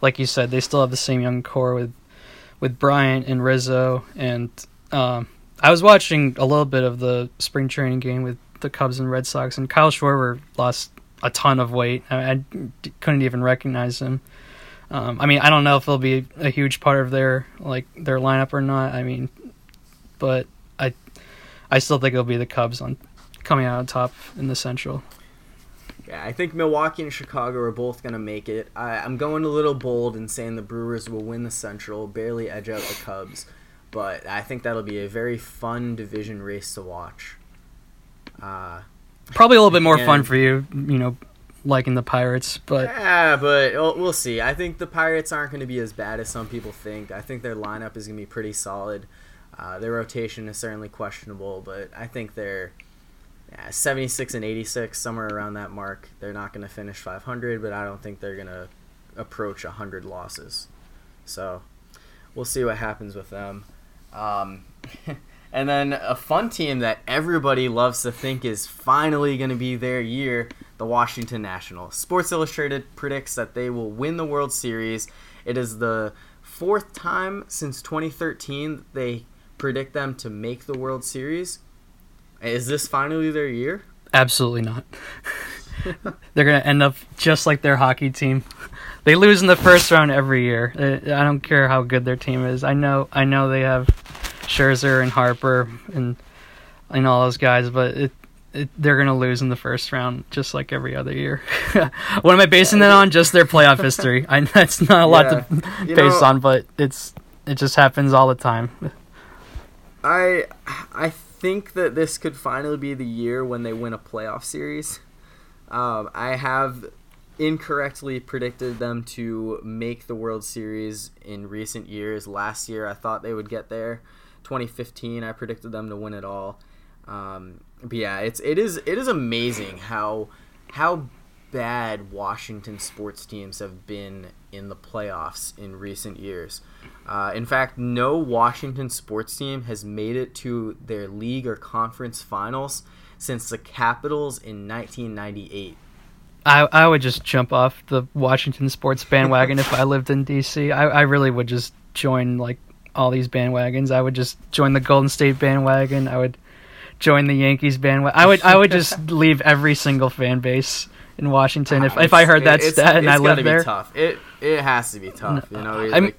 like you said, they still have the same young core with with Bryant and Rizzo. And um, I was watching a little bit of the spring training game with the Cubs and Red Sox, and Kyle Schwarber lost a ton of weight. I couldn't even recognize him. Um, I mean, I don't know if they'll be a huge part of their like their lineup or not. I mean, but I I still think it'll be the Cubs on coming out on top in the Central. Yeah, I think Milwaukee and Chicago are both going to make it. I, I'm going a little bold and saying the Brewers will win the Central, barely edge out the Cubs, but I think that'll be a very fun division race to watch. Uh, Probably a little bit more fun for you, you know, liking the Pirates, but yeah, but we'll, we'll see. I think the Pirates aren't going to be as bad as some people think. I think their lineup is going to be pretty solid. Uh, their rotation is certainly questionable, but I think they're yeah, 76 and 86, somewhere around that mark. They're not going to finish 500, but I don't think they're going to approach 100 losses. So we'll see what happens with them. Um, and then a fun team that everybody loves to think is finally going to be their year the Washington Nationals. Sports Illustrated predicts that they will win the World Series. It is the fourth time since 2013 that they predict them to make the World Series. Is this finally their year? absolutely not. They're going to end up just like their hockey team. They lose in the first round every year. Uh, I don't care how good their team is. I know I know they have Scherzer and Harper and and all those guys, but it, it, they're going to lose in the first round just like every other year. what am I basing that on? Just their playoff history. I that's not a lot to You base know- on, but it's it just happens all the time. I I think that this could finally be the year when they win a playoff series. Um, I have incorrectly predicted them to make the World Series in recent years. Last year, I thought they would get there. 2015, I predicted them to win it all. Um, but yeah, it's it is it is amazing how how bad Washington sports teams have been in the playoffs in recent years. Uh, in fact, no Washington sports team has made it to their league or conference finals since the Capitals in 1998. I I would just jump off the Washington sports bandwagon if I lived in DC. I I really would just join like all these bandwagons. I would just join the Golden State bandwagon. I would join the Yankees bandwagon. I would I would just leave every single fan base in Washington if if I heard that It's- stat and it's I lived be there. Tough. It it has to be tough. You know, like,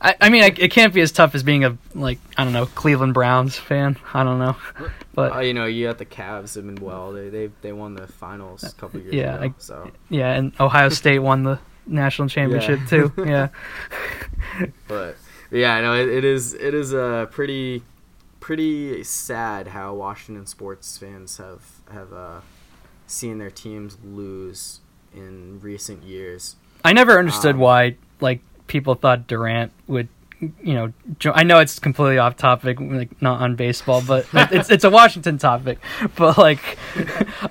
I, I mean, I, it can't be as tough as being a like I don't know Cleveland Browns fan. I don't know, but uh, you know, you got the Cavs have been well. They they they won the finals a couple years Yeah, ago. I- so, yeah, and Ohio State won the national championship Yeah. too. Yeah. but yeah, no, it, it is it is a pretty pretty sad how Washington sports fans have have uh, seen their teams lose in recent years. I never understood Um, why like people thought Durant would you know jo- I know it's completely off topic like not on baseball but it's it's a Washington topic but like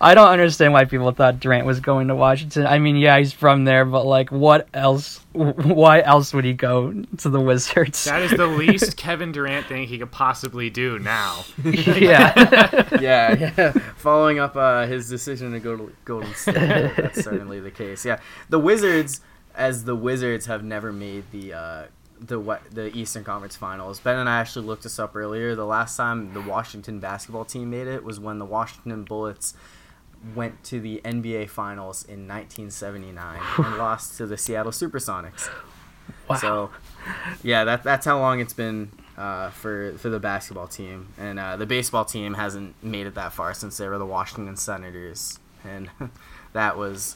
I don't understand why people thought Durant was going to Washington. I mean yeah he's from there but like what else why else would he go to the Wizards? That is the least Kevin Durant thing he could possibly do now. yeah. yeah, yeah. Following up uh, his decision to go to Golden State, that's certainly the case. Yeah, the Wizards, as the Wizards, have never made the uh, the the Eastern Conference Finals. Ben and I actually looked this up earlier. The last time the Washington basketball team made it was when the Washington Bullets went to the NBA Finals in 1979 and lost to the Seattle SuperSonics. Wow. So, yeah, that that's how long it's been uh, for for the basketball team, and uh, the baseball team hasn't made it that far since they were the Washington Senators, and that was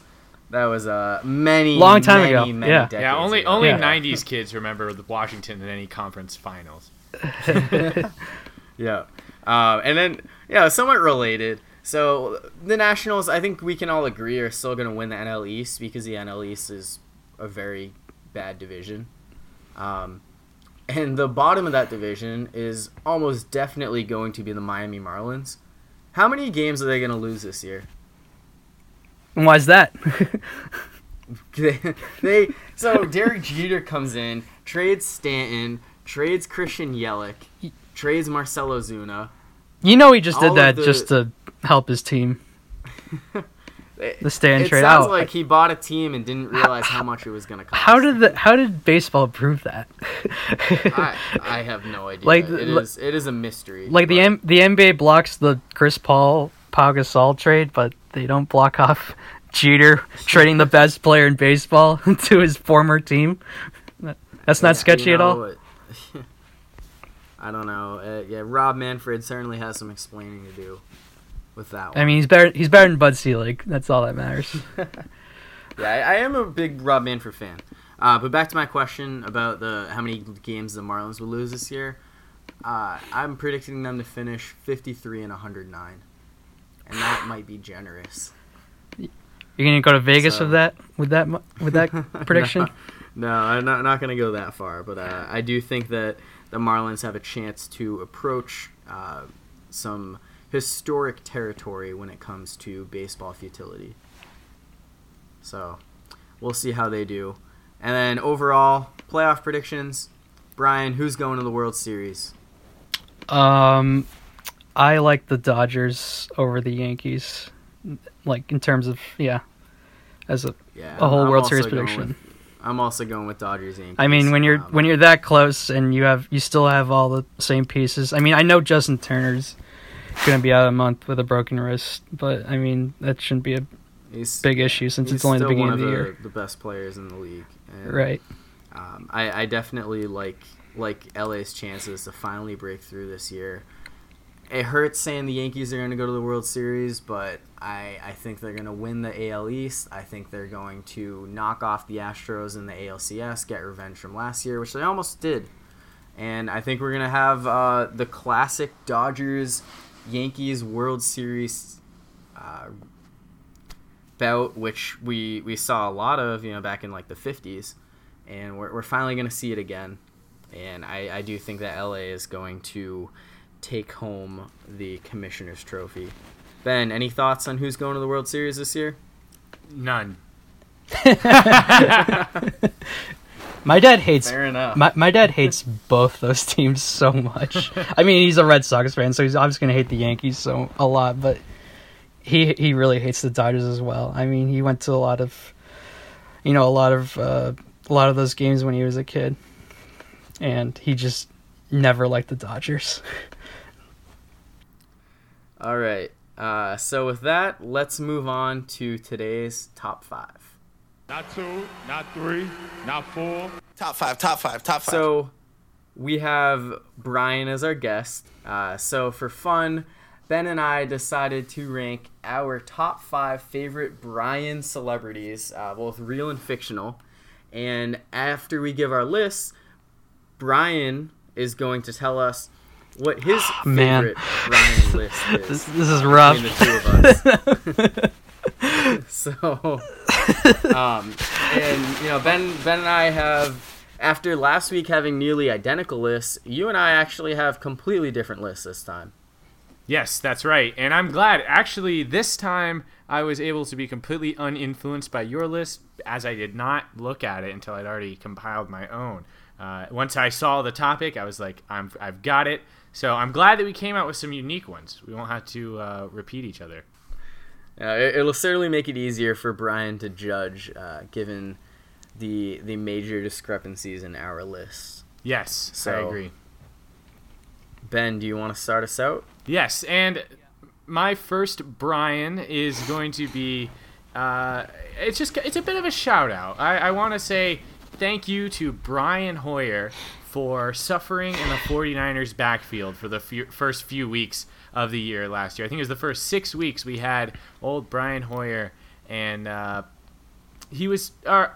that was uh, many Long time many, ago, Many yeah. decades Yeah, only ago. only Yeah. '90s kids remember the Washington in any conference finals. Yeah. Um, and then, yeah, somewhat related. So the Nationals, I think we can all agree, are still going to win the NL East because the NL East is a very bad division. Um, and the bottom of that division is almost definitely going to be the Miami Marlins. How many games are they going to lose this year? And why's that? they, they so Derek Jeter comes in, trades Stanton, trades Christian Yelich, trades Marcell Ozuna. you know he just did that the- just to help his team. The it trade sounds out. like he bought a team and didn't realize how much it was going to cost. how did the how did baseball prove that? I, I have no idea. Like, it is it is a mystery. like the but- M- the NBA blocks the Chris Paul Pau Gasol trade, but they don't block off Jeter trading the best player in baseball to his former team. That's not Yeah, sketchy you at all. I don't know. Uh, yeah, Rob Manfred certainly has some explaining to do with that one. I mean, he's better. He's better than Bud Selig. That's all that matters. Yeah, I, I am a big Rob Manfred fan. Uh, but back to my question about the how many games the Marlins will lose this year. Uh, I'm predicting them to finish 53 and 109, and that might be generous. You're gonna go to Vegas So- with that with that with that prediction. No, I'm not, not going to go that far, but uh, I do think that the Marlins have a chance to approach uh, some historic territory when it comes to baseball futility. So we'll see how they do. And then overall, playoff predictions. Brian, who's going to the World Series? Um, I like the Dodgers over the Yankees, like in terms of yeah, as a, Yeah, a whole I'm World Series prediction. with- I'm also going with Dodgers Yankees. I mean, when you're Um, when you're that close and you have you still have all the same pieces. I mean, I know Justin Turner's gonna be out a month with a broken wrist, but I mean that shouldn't be a big issue since it's only the beginning of the the, year. the best players in the league. And, Right. Um, I, I definitely like like LA's chances to finally break through this year. It hurts saying the Yankees are going to go to the World Series, but I, I think they're going to win the AL East. I think they're going to knock off the Astros in the ALCS, get revenge from last year, which they almost did. And I think we're going to have uh, the classic Dodgers Yankees World Series uh, bout, which we, we saw a lot of, you know, back in like the 50s and we're, we're finally going to see it again. And I, I do think that LA is going to take home the Commissioner's Trophy. Ben, any thoughts on who's going to the World Series this year? None. My dad hates Fair enough. my my dad hates both those teams so much. I mean, he's a Red Sox fan, so he's obviously gonna hate the Yankees so a lot, but he he really hates the Dodgers as well. I mean, he went to a lot of, you know, a lot of uh, a lot of those games when he was a kid, and he just never liked the Dodgers. All right. Uh, so with that, let's move on to today's top five. Not two, not three, not four. Top five, top five, top five. So we have Brian as our guest. Uh, so for fun, Ben and I decided to rank our top five favorite Brian celebrities, uh, both real and fictional. And after we give our lists, Brian is going to tell us what his man. favorite Brian list is. This, this is rough. the two of us. so, um, and you know, Ben, Ben and I have, after last week having nearly identical lists, you and I actually have completely different lists this time. Yes, that's right. And I'm glad. Actually, this time I was able to be completely uninfluenced by your list, as I did not look at it until I'd already compiled my own. Uh, once I saw the topic, I was like, I'm, I've got it. So I'm glad that we came out with some unique ones. We won't have to uh, repeat each other. Uh, it, it'll certainly make it easier for Brian to judge, uh, given the the major discrepancies in our lists. Yes, I agree. Ben, do you want to start us out? Yes, and my first Brian is going to be. Uh, it's just it's a bit of a shout out. I, I want to say thank you to Brian Hoyer for suffering in the 49ers backfield for the first few weeks of the year last year. I think it was the first six weeks we had old Brian Hoyer, and uh, he was. Uh,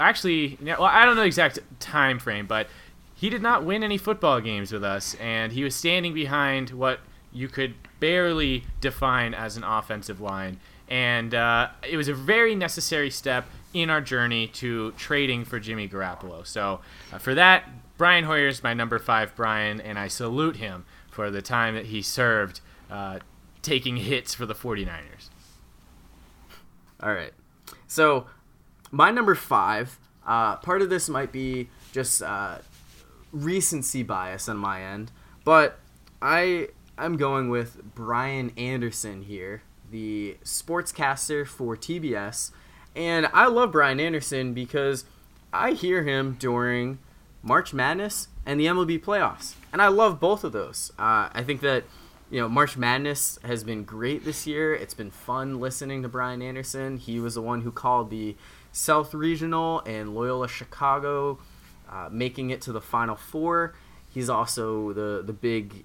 actually, well, I don't know the exact time frame, but he did not win any football games with us, and he was standing behind what you could barely define as an offensive line. And uh, it was a very necessary step in our journey to trading for Jimmy Garoppolo. So uh, for that, Brian Hoyer is my number five Brian, and I salute him for the time that he served uh, taking hits for the 49ers. All right. So, my number five. Uh, part of this might be just uh, recency bias on my end, but I I'm going with Brian Anderson here, the sportscaster for TBS. And I love Brian Anderson because I hear him during March Madness and the MLB playoffs. And I love both of those. Uh, I think that, you know, March Madness has been great this year. It's been fun listening to Brian Anderson. He was the one who called the South Regional and Loyola Chicago, uh, making it to the Final Four. He's also the, the big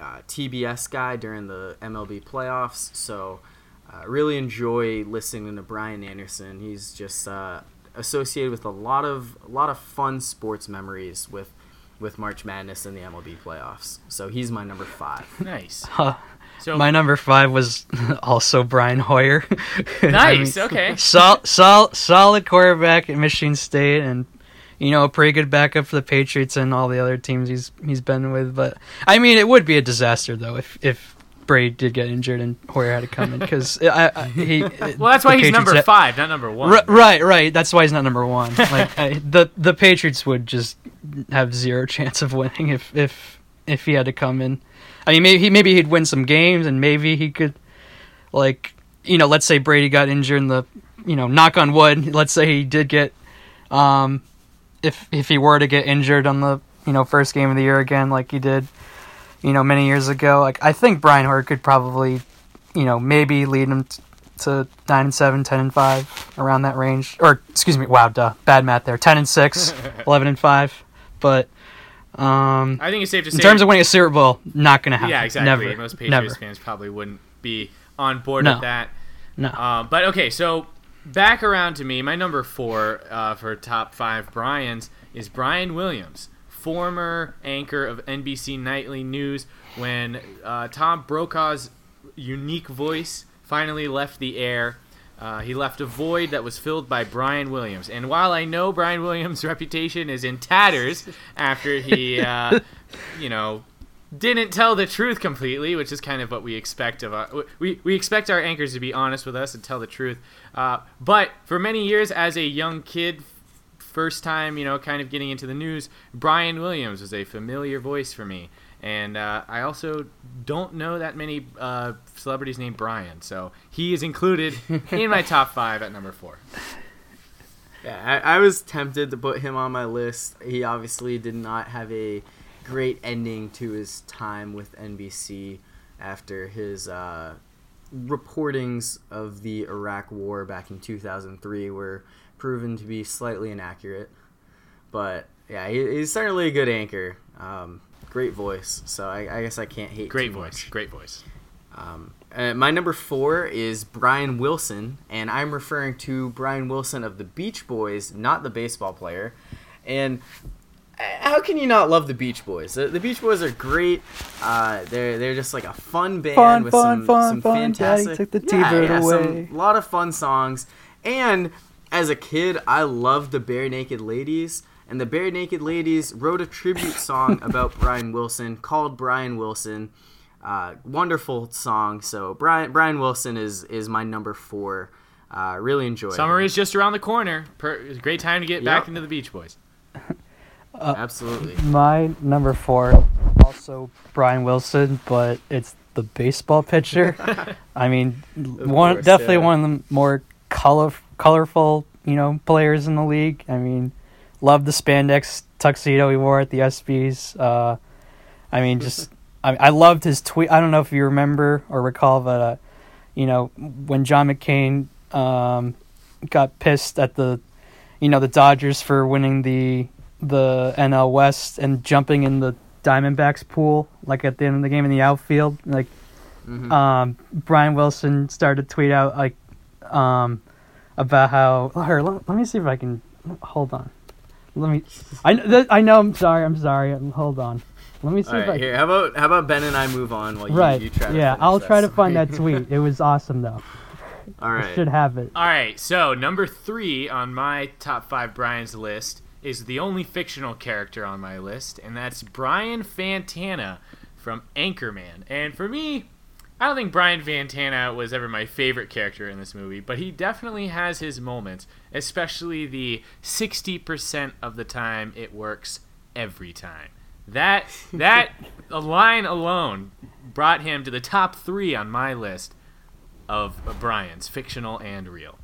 uh, TBS guy during the MLB playoffs. So, uh, really enjoy listening to Brian Anderson. He's just uh, associated with a lot of a lot of fun sports memories with with March Madness and the MLB playoffs. So he's my number five. Nice. Huh. So My number five was also Brian Hoyer. I nice. mean, okay. sol- sol- solid quarterback at Michigan State, and you know a pretty good backup for the Patriots and all the other teams he's he's been with. But I mean, it would be a disaster though if if Brady did get injured and Hoyer had to come in because I, I, he. Well, that's why he's Patriots number had- five, not number one. Ri- right, right. That's why he's not number one. Like I, the the Patriots would just have zero chance of winning if if if he had to come in. I mean, maybe he maybe he'd win some games, and maybe he could, like, you know, let's say Brady got injured in the, you know, knock on wood. Let's say he did get, um, if if he were to get injured on the you know first game of the year again, like he did, you know, many years ago. Like I think Brian Hoyer could probably, you know, maybe lead him t- to nine and seven, 10 and five, around that range. Or excuse me, wow, duh, bad math there. Ten and six, 11 and five. But um, I think it's safe to say in terms of winning a Super Bowl, not gonna happen. Yeah, exactly. Never. Most Patriots Never. fans probably wouldn't be on board No. with that. No. Um, but okay, so back around to me. My number four uh, for top five Brian's is Brian Williams, former anchor of NBC Nightly News. When uh, Tom Brokaw's unique voice finally left the air, uh, he left a void that was filled by Brian Williams. And while I know Brian Williams' reputation is in tatters after he, uh, you know, didn't tell the truth completely, which is kind of what we expect of our, we we expect our anchors to be honest with us and tell the truth. Uh, but for many years, as a young kid, first time you know, kind of getting into the news, Brian Williams was a familiar voice for me. And uh, I also don't know that many uh, celebrities named Brian, so he is included in my top five at number four. Yeah, I, I was tempted to put him on my list. He obviously did not have a great ending to his time with NBC after his uh, reportings of the Iraq War back in 2003 were proven to be slightly inaccurate. But yeah, he, he's certainly a good anchor. Um, great voice, so I, I guess I can't hate. Great too voice, much. great voice. Um, uh, my number four is Brian Wilson, and I'm referring to Brian Wilson of the Beach Boys, not the baseball player. And uh, how can you not love the Beach Boys? The, the Beach Boys are great. Uh, they're they're just like a fun band Fun, with fun, some, fun, some fun. Daddy fantastic. took the yeah, yeah, away. some lot of fun songs. And as a kid, I loved the Barenaked Ladies. And the Barenaked Ladies wrote a tribute song about Brian Wilson called Brian Wilson. Uh, wonderful song. So Brian Brian Wilson is is my number four. Uh, really enjoy. Summer him. is just around the corner. Per- it's a great time to get back into the Beach Boys. absolutely. My number four, also Brian Wilson, but it's the baseball pitcher. I mean, one course, definitely yeah. one of the more color, colorful, you know, players in the league. I mean, love the spandex tuxedo he wore at the ESPYS. Uh, I mean, just I, I loved his tweet. I don't know if you remember or recall, but uh, you know, when John McCain um, got pissed at the, you know, the Dodgers for winning the the NL West and jumping in the Diamondbacks pool, like at the end of the game in the outfield, like Mhm. um, Brian Wilson started to tweet out like um, about how. Here, let, let me see if I can. Hold on. Let me. I kn- th- I know. I'm sorry. I'm sorry. Hold on. Let me see All if I. right, here. How about how about Ben and I move on while you, right. you try to yeah, I'll try to find that tweet. It was awesome though. All right. I should have it. All right, so number three on my top five Brian's list is the only fictional character on my list, and that's Brian Fantana from Anchorman. And for me, I don't think Brian Fantana was ever my favorite character in this movie, but he definitely has his moments, especially the 60% of the time it works every time. That that a line alone brought him to the top 3 on my list of Brian's, fictional and real?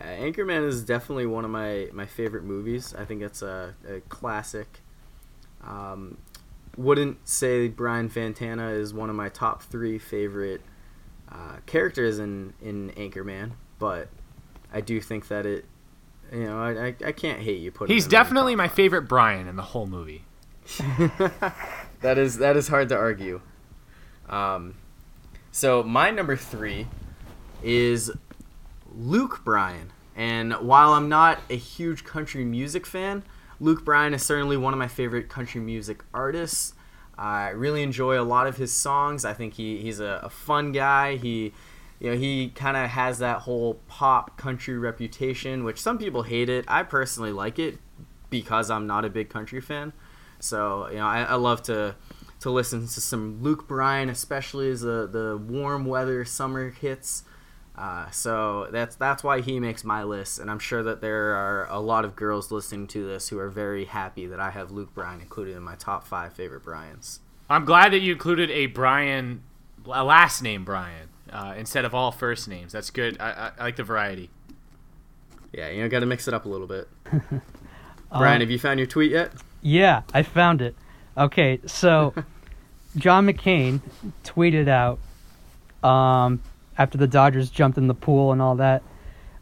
Uh, Anchorman is definitely one of my, my favorite movies. I think it's a, a classic. Um, wouldn't say Brian Fantana is one of my top three favorite uh, characters in, in Anchorman, but I do think that it, you know, I, I, I can't hate you putting. He's definitely top my favorite Brian in the whole movie. that is that is hard to argue. Um, so my number three is Luke Bryan, and while I'm not a huge country music fan, Luke Bryan is certainly one of my favorite country music artists. I really enjoy a lot of his songs. I think he, he's a, a fun guy. He you know he kind of has that whole pop country reputation, which some people hate it. I personally like it because I'm not a big country fan. So you know, I, I love to to listen to some Luke Bryan, especially as the the warm weather summer hits. Uh, so that's that's why he makes my list, and I'm sure that there are a lot of girls listening to this who are very happy that I have Luke Bryan included in my top five favorite Bryans. I'm glad that you included a Brian, a last name Brian, uh, instead of all first names. That's good. I, I, I like the variety. Yeah, you know, got to mix it up a little bit. Brian, have you found your tweet yet? Yeah, I found it. Okay, so John McCain tweeted out um, after the Dodgers jumped in the pool and all that.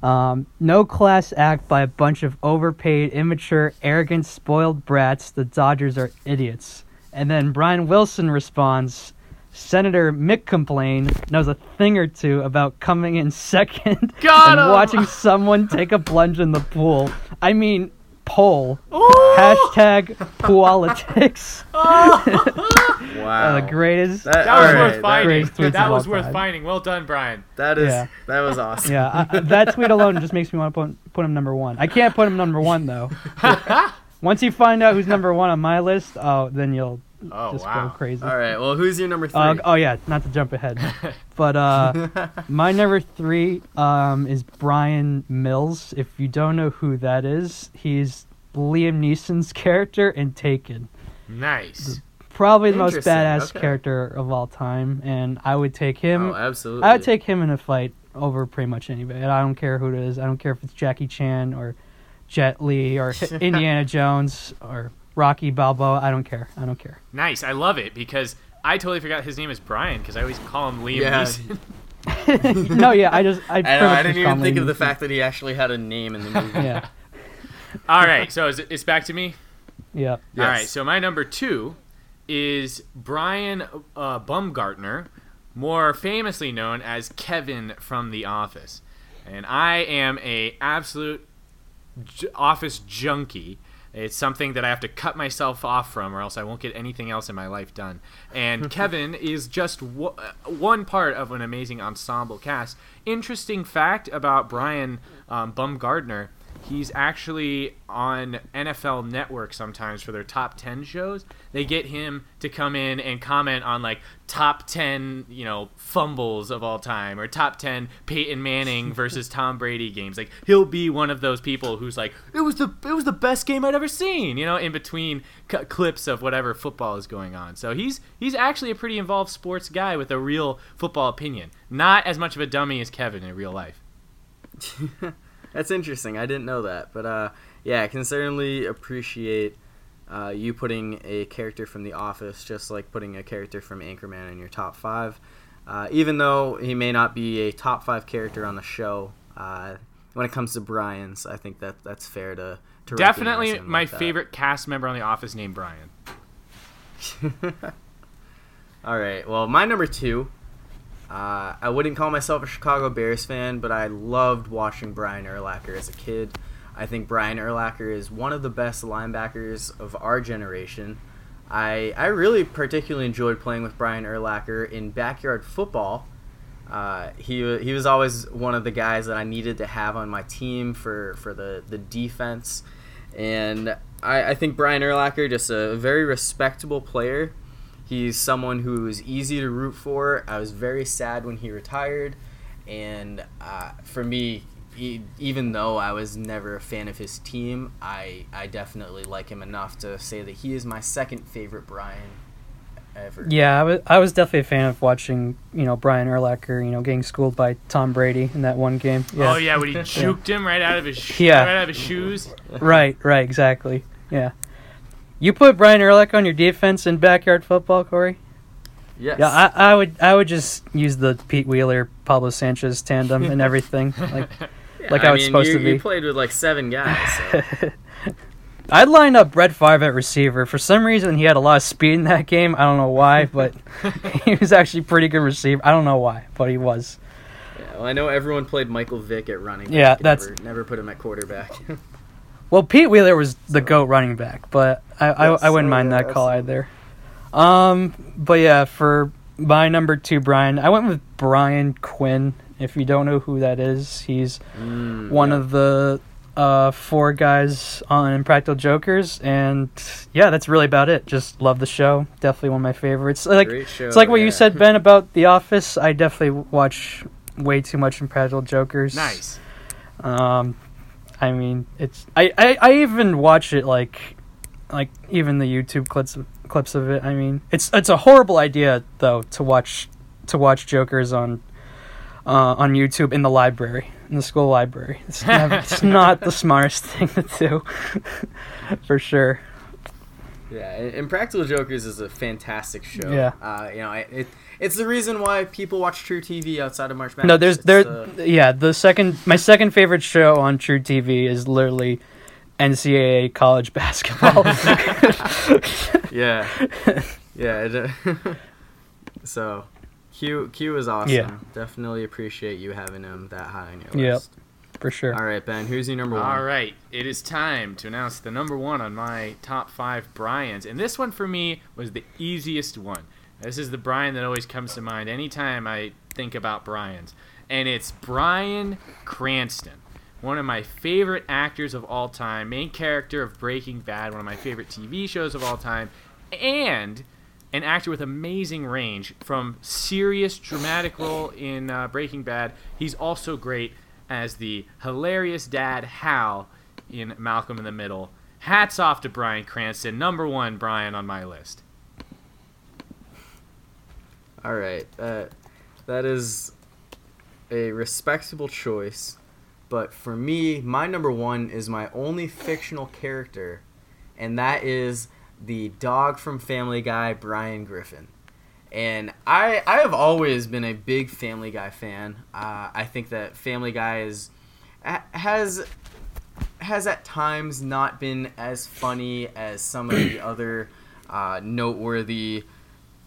Um, no class act by a bunch of overpaid, immature, arrogant, spoiled brats. The Dodgers are idiots. And then Brian Wilson responds, Senator Mick complain knows a thing or two about coming in second Got and him! watching someone take a plunge in the pool. I mean, poll. Hashtag politics. Wow, Uh, the greatest. That- That was All worth finding. greatest tweets That was worth time. finding. Well done, Brian. that is Yeah. that was awesome. Yeah, I, I- that tweet alone just makes me want to put, put him number one. I can't put him number one though. Once you find out who's number one on my list, oh, then you'll Oh just wow. go crazy. All right, well, who's your number three? Uh, oh yeah, not to jump ahead, but uh, my number three um, is Bryan Mills. If you don't know who that is, he's Liam Neeson's character in Taken. Nice. Probably the most badass okay. character of all time, and I would take him. oh, absolutely. I would take him in a fight over pretty much anybody. And I don't care who it is. I don't care if it's Jackie Chan or Jet Li or Indiana Jones or Rocky Balboa. I don't care. I don't care. Nice. I love it because I totally forgot his name is Brian because I always call him Liam Yeah. Neeson. no, yeah, I just I, I, know, I didn't just even think of the fact that he actually had a name in the movie. Yeah, All right, so is it, it's back to me. yeah. All right, so my number two is Brian uh, Baumgartner, more famously known as Kevin from The Office, and I am a absolute j- Office junkie. It's something that I have to cut myself off from, or else I won't get anything else in my life done. And Kevin is just w- one part of an amazing ensemble cast. Interesting fact about Brian um, Baumgartner he's actually on NFL Network sometimes for their top 10 shows. They get him to come in and comment on like top 10, you know, fumbles of all time or top 10 Peyton Manning versus Tom Brady games. Like he'll be one of those people who's like, "It was the it was the best game I'd ever seen," you know, in between c- clips of whatever football is going on. So he's he's actually a pretty involved sports guy with a real football opinion. Not as much of a dummy as Kevin in real life. That's interesting. I didn't know that, but uh, yeah, I can certainly appreciate uh, you putting a character from The Office, just like putting a character from Anchorman in your top five. Uh, even though he may not be a top five character on the show, uh, when it comes to Brian's, I think that that's fair to. to Definitely my like favorite cast member on The Office named Brian. All right. Well, my number two. Uh, I wouldn't call myself a Chicago Bears fan, but I loved watching Brian Urlacher as a kid. I think Brian Urlacher is one of the best linebackers of our generation. I I really particularly enjoyed playing with Brian Urlacher in backyard football. Uh, he he was always one of the guys that I needed to have on my team for, for the, the defense, and I, I think Brian Urlacher just a very respectable player. He's someone who is easy to root for. I was very sad when he retired, and uh, for me, e- even though I was never a fan of his team, I I definitely like him enough to say that he is my second favorite Brian ever. Yeah, I was, I was definitely a fan of watching, you know, Brian Urlacher, you know, getting schooled by Tom Brady in that one game. Yeah. Oh yeah, when he juked him right out of his sh- Yeah. right out of his shoes. Right, right, exactly. Yeah. You put Brian Urlacher on your defense in backyard football, Corey? Yes. Yeah, I, I would I would just use the Pete Wheeler Pablo Sanchez tandem and everything. Like like how it's mean, supposed you, to be. You played with like seven guys. So. I'd line up Brett Favre at receiver. For some reason, he had a lot of speed in that game. I don't know why, but he was actually pretty good receiver. I don't know why, but he was. yeah, well, I know everyone played Michael Vick at running. back. Yeah, that's- never, never put him at quarterback. Well, Pete Wheeler was the goat running back, but I I, I wouldn't mind that call either. Um, but yeah, for my number two, Brian, I went with Brian Quinn. If you don't know who that is, he's Mm, one yeah. of the uh, four guys on Impractical Jokers, and yeah, that's really about it. Just love the show. Definitely one of my favorites. Like show. it's like what yeah. you said, Ben, about The Office. I definitely watch way too much Impractical Jokers. Nice. Um, I mean, it's I, I, I even watch it like, like even the YouTube clips clips of it. I mean, it's it's a horrible idea though to watch to watch Jokers on uh, on YouTube in the library in the school library. It's, never, it's not the smartest thing to do, for sure. Yeah, and Impractical Jokers is a fantastic show. Yeah. Uh, you know, it it's the reason why people watch truTV outside of March Madness. No, there's It's, there. uh, yeah, the second my second favorite show on truTV is literally NCAA college basketball. yeah, yeah. It, so, Q Q is awesome. Yeah. Definitely appreciate you having him that high on your list. Yep. List. for sure. All right, Ben. Who's your number one? All right, it is time to announce the number one on my top five Bryans, and this one for me was the easiest one. This is the Brian that always comes to mind anytime I think about Bryans, and it's Bryan Cranston, one of my favorite actors of all time, main character of Breaking Bad, one of my favorite TV shows of all time, and an actor with amazing range from serious dramatic role in uh, Breaking Bad. He's also great as the hilarious dad Hal in Malcolm in the Middle. Hats off to Bryan Cranston, number one Brian on my list. All right, that that is a respectable choice, but for me, my number one is my only fictional character, and that is the dog from Family Guy, Brian Griffin. And I I have always been a big Family Guy fan. Uh, I think that Family Guy is has has at times not been as funny as some of the other uh, noteworthy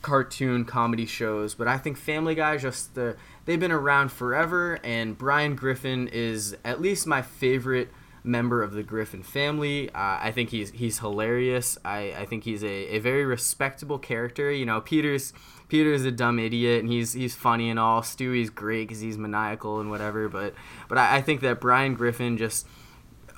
cartoon comedy shows, but I think Family Guy just uh, they've been around forever, and Brian Griffin is at least my favorite member of the Griffin family. Uh, I think he's he's hilarious. I, I think he's a, a very respectable character. You know, Peter's Peter's a dumb idiot, and he's he's funny and all. Stewie's great because he's maniacal and whatever. But but I, I think that Brian Griffin just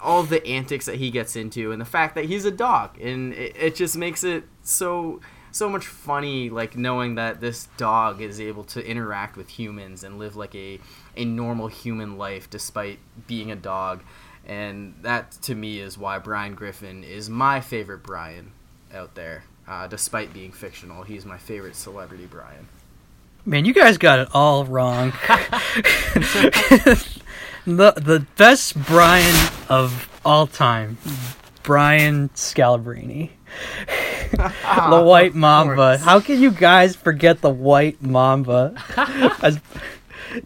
all the antics that he gets into and the fact that he's a dog and it, it just makes it so so much funny like knowing that this dog is able to interact with humans and live like a a normal human life despite being a dog and that to me is why Brian Griffin is my favorite Brian out there uh, despite being fictional he's my favorite celebrity Brian Man, you guys got it all wrong. the the best Brian of all time, Brian Scalabrine. the White Mamba. How can you guys forget the White Mamba? As,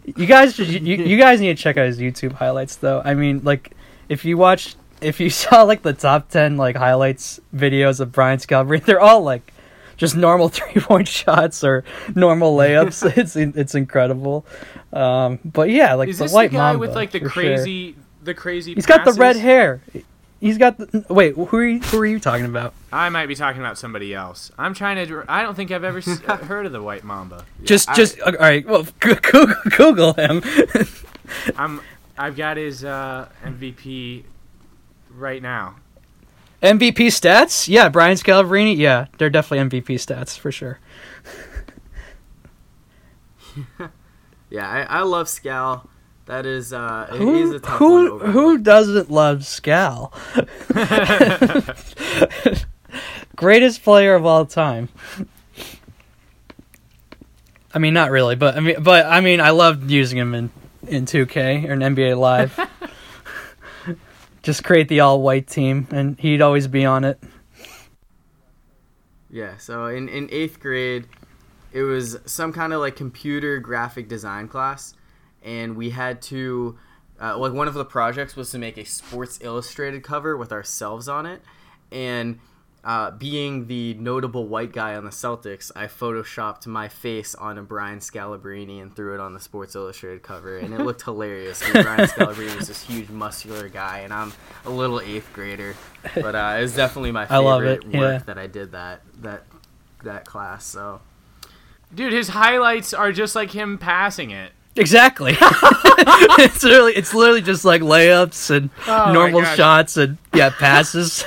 you guys, you, you guys need to check out his YouTube highlights, though. I mean, like, if you watch, if you saw like the top ten like highlights videos of Brian Scalabrine, they're all like just normal three point shots or normal layups. it's it's incredible. Um, but yeah, like Is the this White the guy Mamba with like the for sure. crazy, the crazy? He's got the red hair. He's got the wait. Who are you, who are you talking about? I might be talking about somebody else. I'm trying to. I don't think I've ever s- heard of the White Mamba. just I- just all right. Well, Google, Google him. I'm. I've got his uh, MVP right now. MVP stats? Yeah, Brian Scalabrine. Yeah, they're definitely MVP stats for sure. yeah I, I love Scal that is uh he's Who a tough one who to who doesn't love Scal? Greatest player of all time. I mean, not really, but I mean, but I mean, I loved using him in in 2K or in NBA Live. Just create the all white team, and he'd always be on it. Yeah, so in, in eighth grade, it was some kind of like computer graphic design class, and we had to, uh, like, one of the projects was to make a Sports Illustrated cover with ourselves on it, and uh, being the notable white guy on the Celtics, I photoshopped my face on a Brian Scalabrine and threw it on the Sports Illustrated cover, and it looked hilarious. Brian Scalabrine was this huge, muscular guy, and I'm a little eighth grader, but uh, it was definitely my favorite work yeah. that I did that that that class. So Dude, his highlights are just like him passing it. Exactly. it's literally it's literally just like layups and Oh normal shots and yeah passes.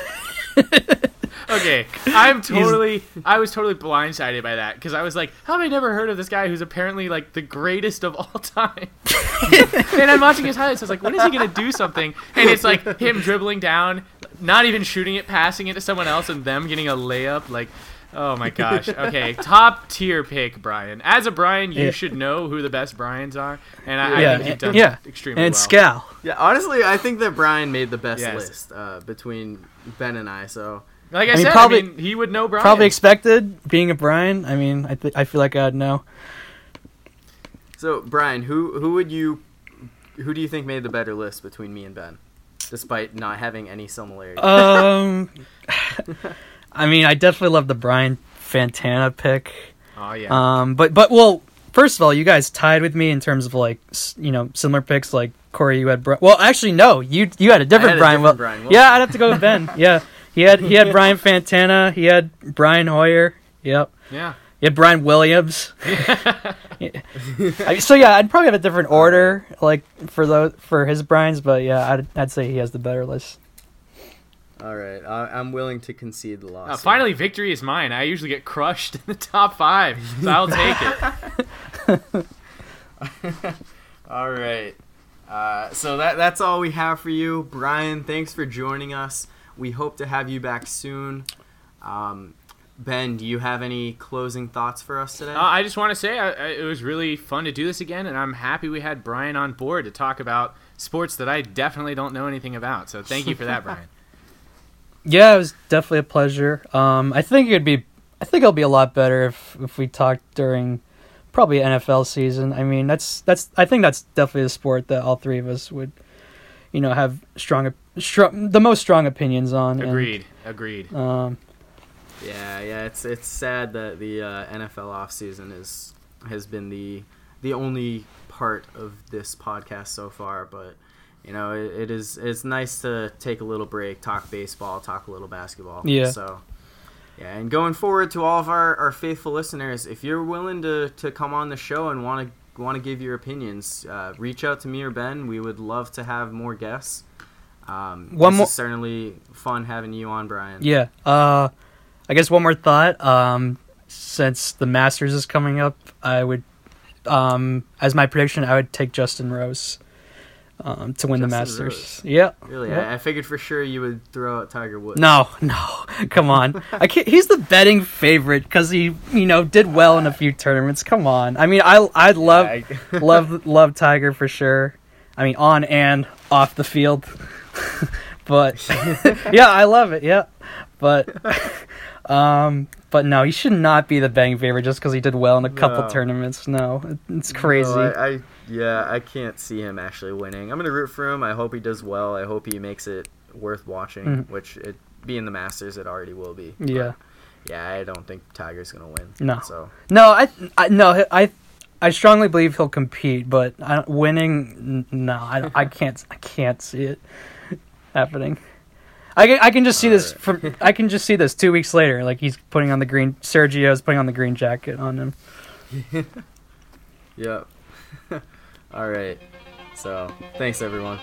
Okay, I'm totally. I was totally blindsided by that because I was like, "How have I never heard of this guy who's apparently like the greatest of all time?" and I'm watching his highlights. I was like, "When is he gonna do something?" And it's like him dribbling down, not even shooting it, passing it to someone else, and them getting a layup. Like, oh my gosh. Okay, top tier pick, Brian. As a Brian, you Yeah. should know who the best Brians are, and I, yeah, I think you've done yeah, extremely and well. Scal. yeah, honestly, I think that Brian made the best Yes. list uh, between Ben and I. So Like I, I mean, said, probably- I mean, he would know Brian. Probably expected being a Brian. I mean, I th- I feel like I'd know. so Brian, who who would you who do you think made the better list between me and Ben, despite not having any similarity? Um, I mean, I definitely love the Brian Fantana pick. oh yeah. Um, but but well, first of all, you guys tied with me in terms of like you know similar picks. Like Corey, you had Bri- well, actually no, you you had a different had a Brian. different well, Brian Wilson. yeah, I'd have to go with Ben. yeah, he had he had Brian Fantana. He had Brian Hoyer. Yep. yeah. He had Brian Williams. I- so yeah, I'd probably have a different order, like for those for his Brian's, but yeah, I'd I'd say he has the better list. All right, I, I'm willing to concede the loss. Uh, finally, victory is mine. I usually get crushed in the top five, so I'll take it. All right. Uh, so that that's all we have for you, Brian. Thanks for joining us. We hope to have you back soon. Um, ben, do you have any closing thoughts for us today? Uh, I just want to say I, I, it was really fun to do this again, and I'm happy we had Brian on board to talk about sports that I definitely don't know anything about. So thank you for that, Brian. Yeah, it was definitely a pleasure. Um, I think it'd be, I think it'll be a lot better if if we talked during probably NFL season. I mean, that's that's I think that's definitely a sport that all three of us would, you know, have strong, strong the most strong opinions on. and, Agreed. Agreed. um, Yeah, yeah. It's it's sad that the uh, NFL offseason is has been the the only part of this podcast so far, but you know it, it is it's nice to take a little break, talk baseball, talk a little basketball. Yeah. So yeah, and going forward to all of our, our faithful listeners, if you're willing to, to come on the show and want to want to give your opinions, uh, reach out to me or Ben. We would love to have more guests. Um, One this more- is certainly fun having you on, Brian. yeah. Uh, I guess one more thought. Um, since the Masters is coming up, I would, um, as my prediction, I would take Justin Rose, um, to win the Justin Masters. Yeah. Really, Yeah. I, I figured for sure you would throw out Tiger Woods. No, no, come on. I can't. He's the betting favorite because he, you know, did well in a few tournaments. Come on. I mean, I, I love, I- love, love Tiger for sure. I mean, on and off the field. but yeah, I love it. Yeah, but, um, but no, he should not be the betting favorite just because he did well in a couple No. tournaments. No, it's crazy. No, I, I yeah, I can't see him actually winning. I'm gonna root for him. I hope he does well. I hope he makes it worth watching. Mhm. Which it being the Masters, it already will be. yeah. Yeah, I don't think Tiger's gonna win. No. So No, I, I no, I, I strongly believe he'll compete, but I, winning, no, I, I can't, I can't see it happening. I can, I can just see this from, I can just see this two weeks later, like he's putting on the green, Sergio's putting on the green jacket on him. yep. All right. So thanks everyone.